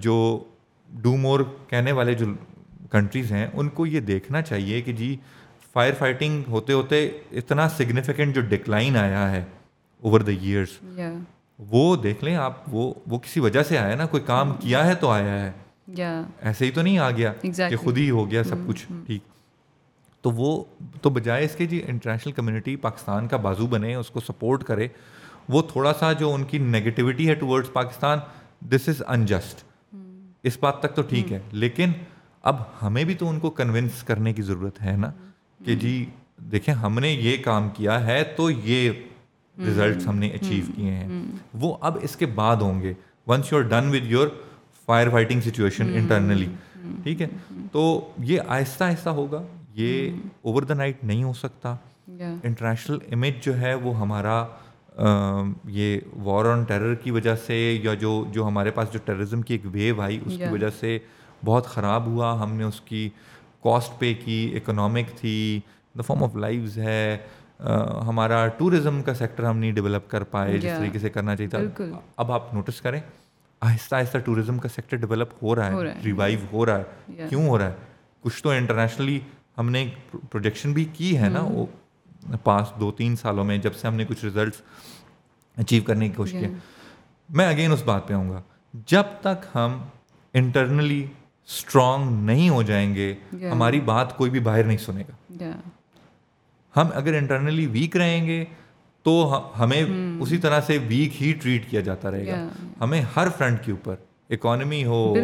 جو ڈو مور کہنے والے جو کنٹریز ہیں ان کو یہ دیکھنا چاہیے کہ جی فائر فائٹنگ ہوتے ہوتے اتنا سگنیفیکنٹ جو ڈکلائن آیا ہے اوور دا ایئرس وہ دیکھ لیں آپ وہ وہ کسی وجہ سے آیا نا کوئی کام کیا ہے تو آیا ہے۔ ایسے ہی تو نہیں آ گیا کہ خود ہی ہو گیا سب mm-hmm. کچھ ٹھیک۔ تو وہ تو بجائے اس کے جی انٹرنیشنل کمیونٹی پاکستان کا بازو بنے اس کو سپورٹ کرے وہ تھوڑا سا جو ان کی نگیٹیوٹی ہے towards Pakistan this is unjust اس بات تک تو ٹھیک ہے لیکن اب ہمیں بھی تو ان کو کنونس کرنے کی ضرورت ہے نا۔ کہ جی دیکھیں ہم نے یہ کام کیا ہے تو یہ ریزلٹس ہم نے اچیو کیے ہیں۔ وہ اب اس کے بعد ہوں گے۔ Once you are done with your fire fighting situation internally ٹھیک ہے؟ تو یہ آہستہ آہستہ ہوگا۔ یہ اوور دا نائٹ نہیں ہو سکتا۔ انٹرنیشنل امیج جو ہے وہ ہمارا یہ وار آن ٹیرر کی وجہ سے یا جو جو ہمارے پاس جو ٹیررزم کی ایک ویو آئی اس کی وجہ سے بہت خراب ہوا۔ ہم نے اس کی کاسٹ پے کی اکنامک تھی دا فارم آف لائفز ہے ہمارا ٹورزم کا سیکٹر ہم نہیں ڈیولپ کر پائے جس طریقے سے کرنا چاہیے تھا۔ اب آپ نوٹس کریں آہستہ آہستہ ٹورزم کا سیکٹر ڈیولپ ہو رہا ہے ریوائو ہو رہا ہے۔ کیوں ہو رہا ہے؟ کچھ تو انٹرنیشنلی ہم نے پروجیکشن بھی کی ہے نا۔ وہ پانچ دو تین سالوں میں جب سے ہم نے کچھ ریزلٹس اچیو کرنے کی کوشش کی۔ میں اگین اس بات پہ آؤں گا۔ جب تک ہم انٹرنلی اسٹرانگ نہیں ہو جائیں گے ہماری بات کوئی بھی باہر نہیں سنے گا۔ ہم اگر انٹرنلی ویک رہیں گے تو ہمیں اسی طرح سے ویک ہی ٹریٹ کیا جاتا رہے گا۔ ہمیں ہر فرنٹ کے اوپر اکانومی ہو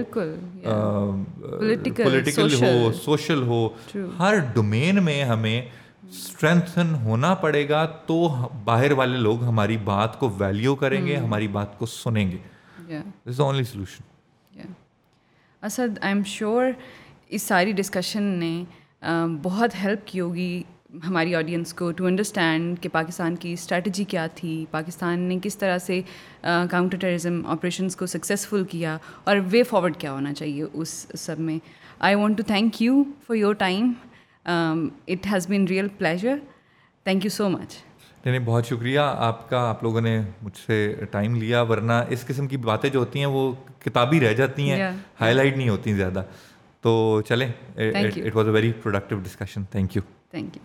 پولیٹیکل ہو سوشل ہو ہر ڈومین میں ہمیں اسٹرینتھن ہونا پڑے گا تو باہر والے لوگ ہماری بات کو ویلیو کریں گے ہماری بات کو سنیں گے۔ Is only solution Asad I am sure اس ساری ڈسکشن نے بہت ہیلپ کی ہوگی ہماری آڈینس کو ٹو انڈرسٹینڈ کہ پاکستان کی اسٹریٹجی کیا تھی، پاکستان نے کس طرح سے کاؤنٹر ٹیررزم آپریشنس کو سکسیزفل کیا اور وے فارورڈ کیا ہونا چاہیے اس سب میں۔ I want to thank you for your time it has been real pleasure thank you so much نہیں نہیں بہت شکریہ آپ کا آپ لوگوں نے مجھ سے ٹائم لیا ورنہ اس قسم کی باتیں جو ہوتی ہیں وہ کتابی رہ جاتی ہیں ہائی لائٹ نہیں ہوتی زیادہ۔ تو چلیں it was a very productive discussion thank you thank you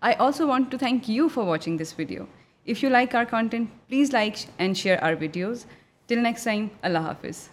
I also want to thank you for watching this video if you like our content please like and share our videos till next time اللہ حافظ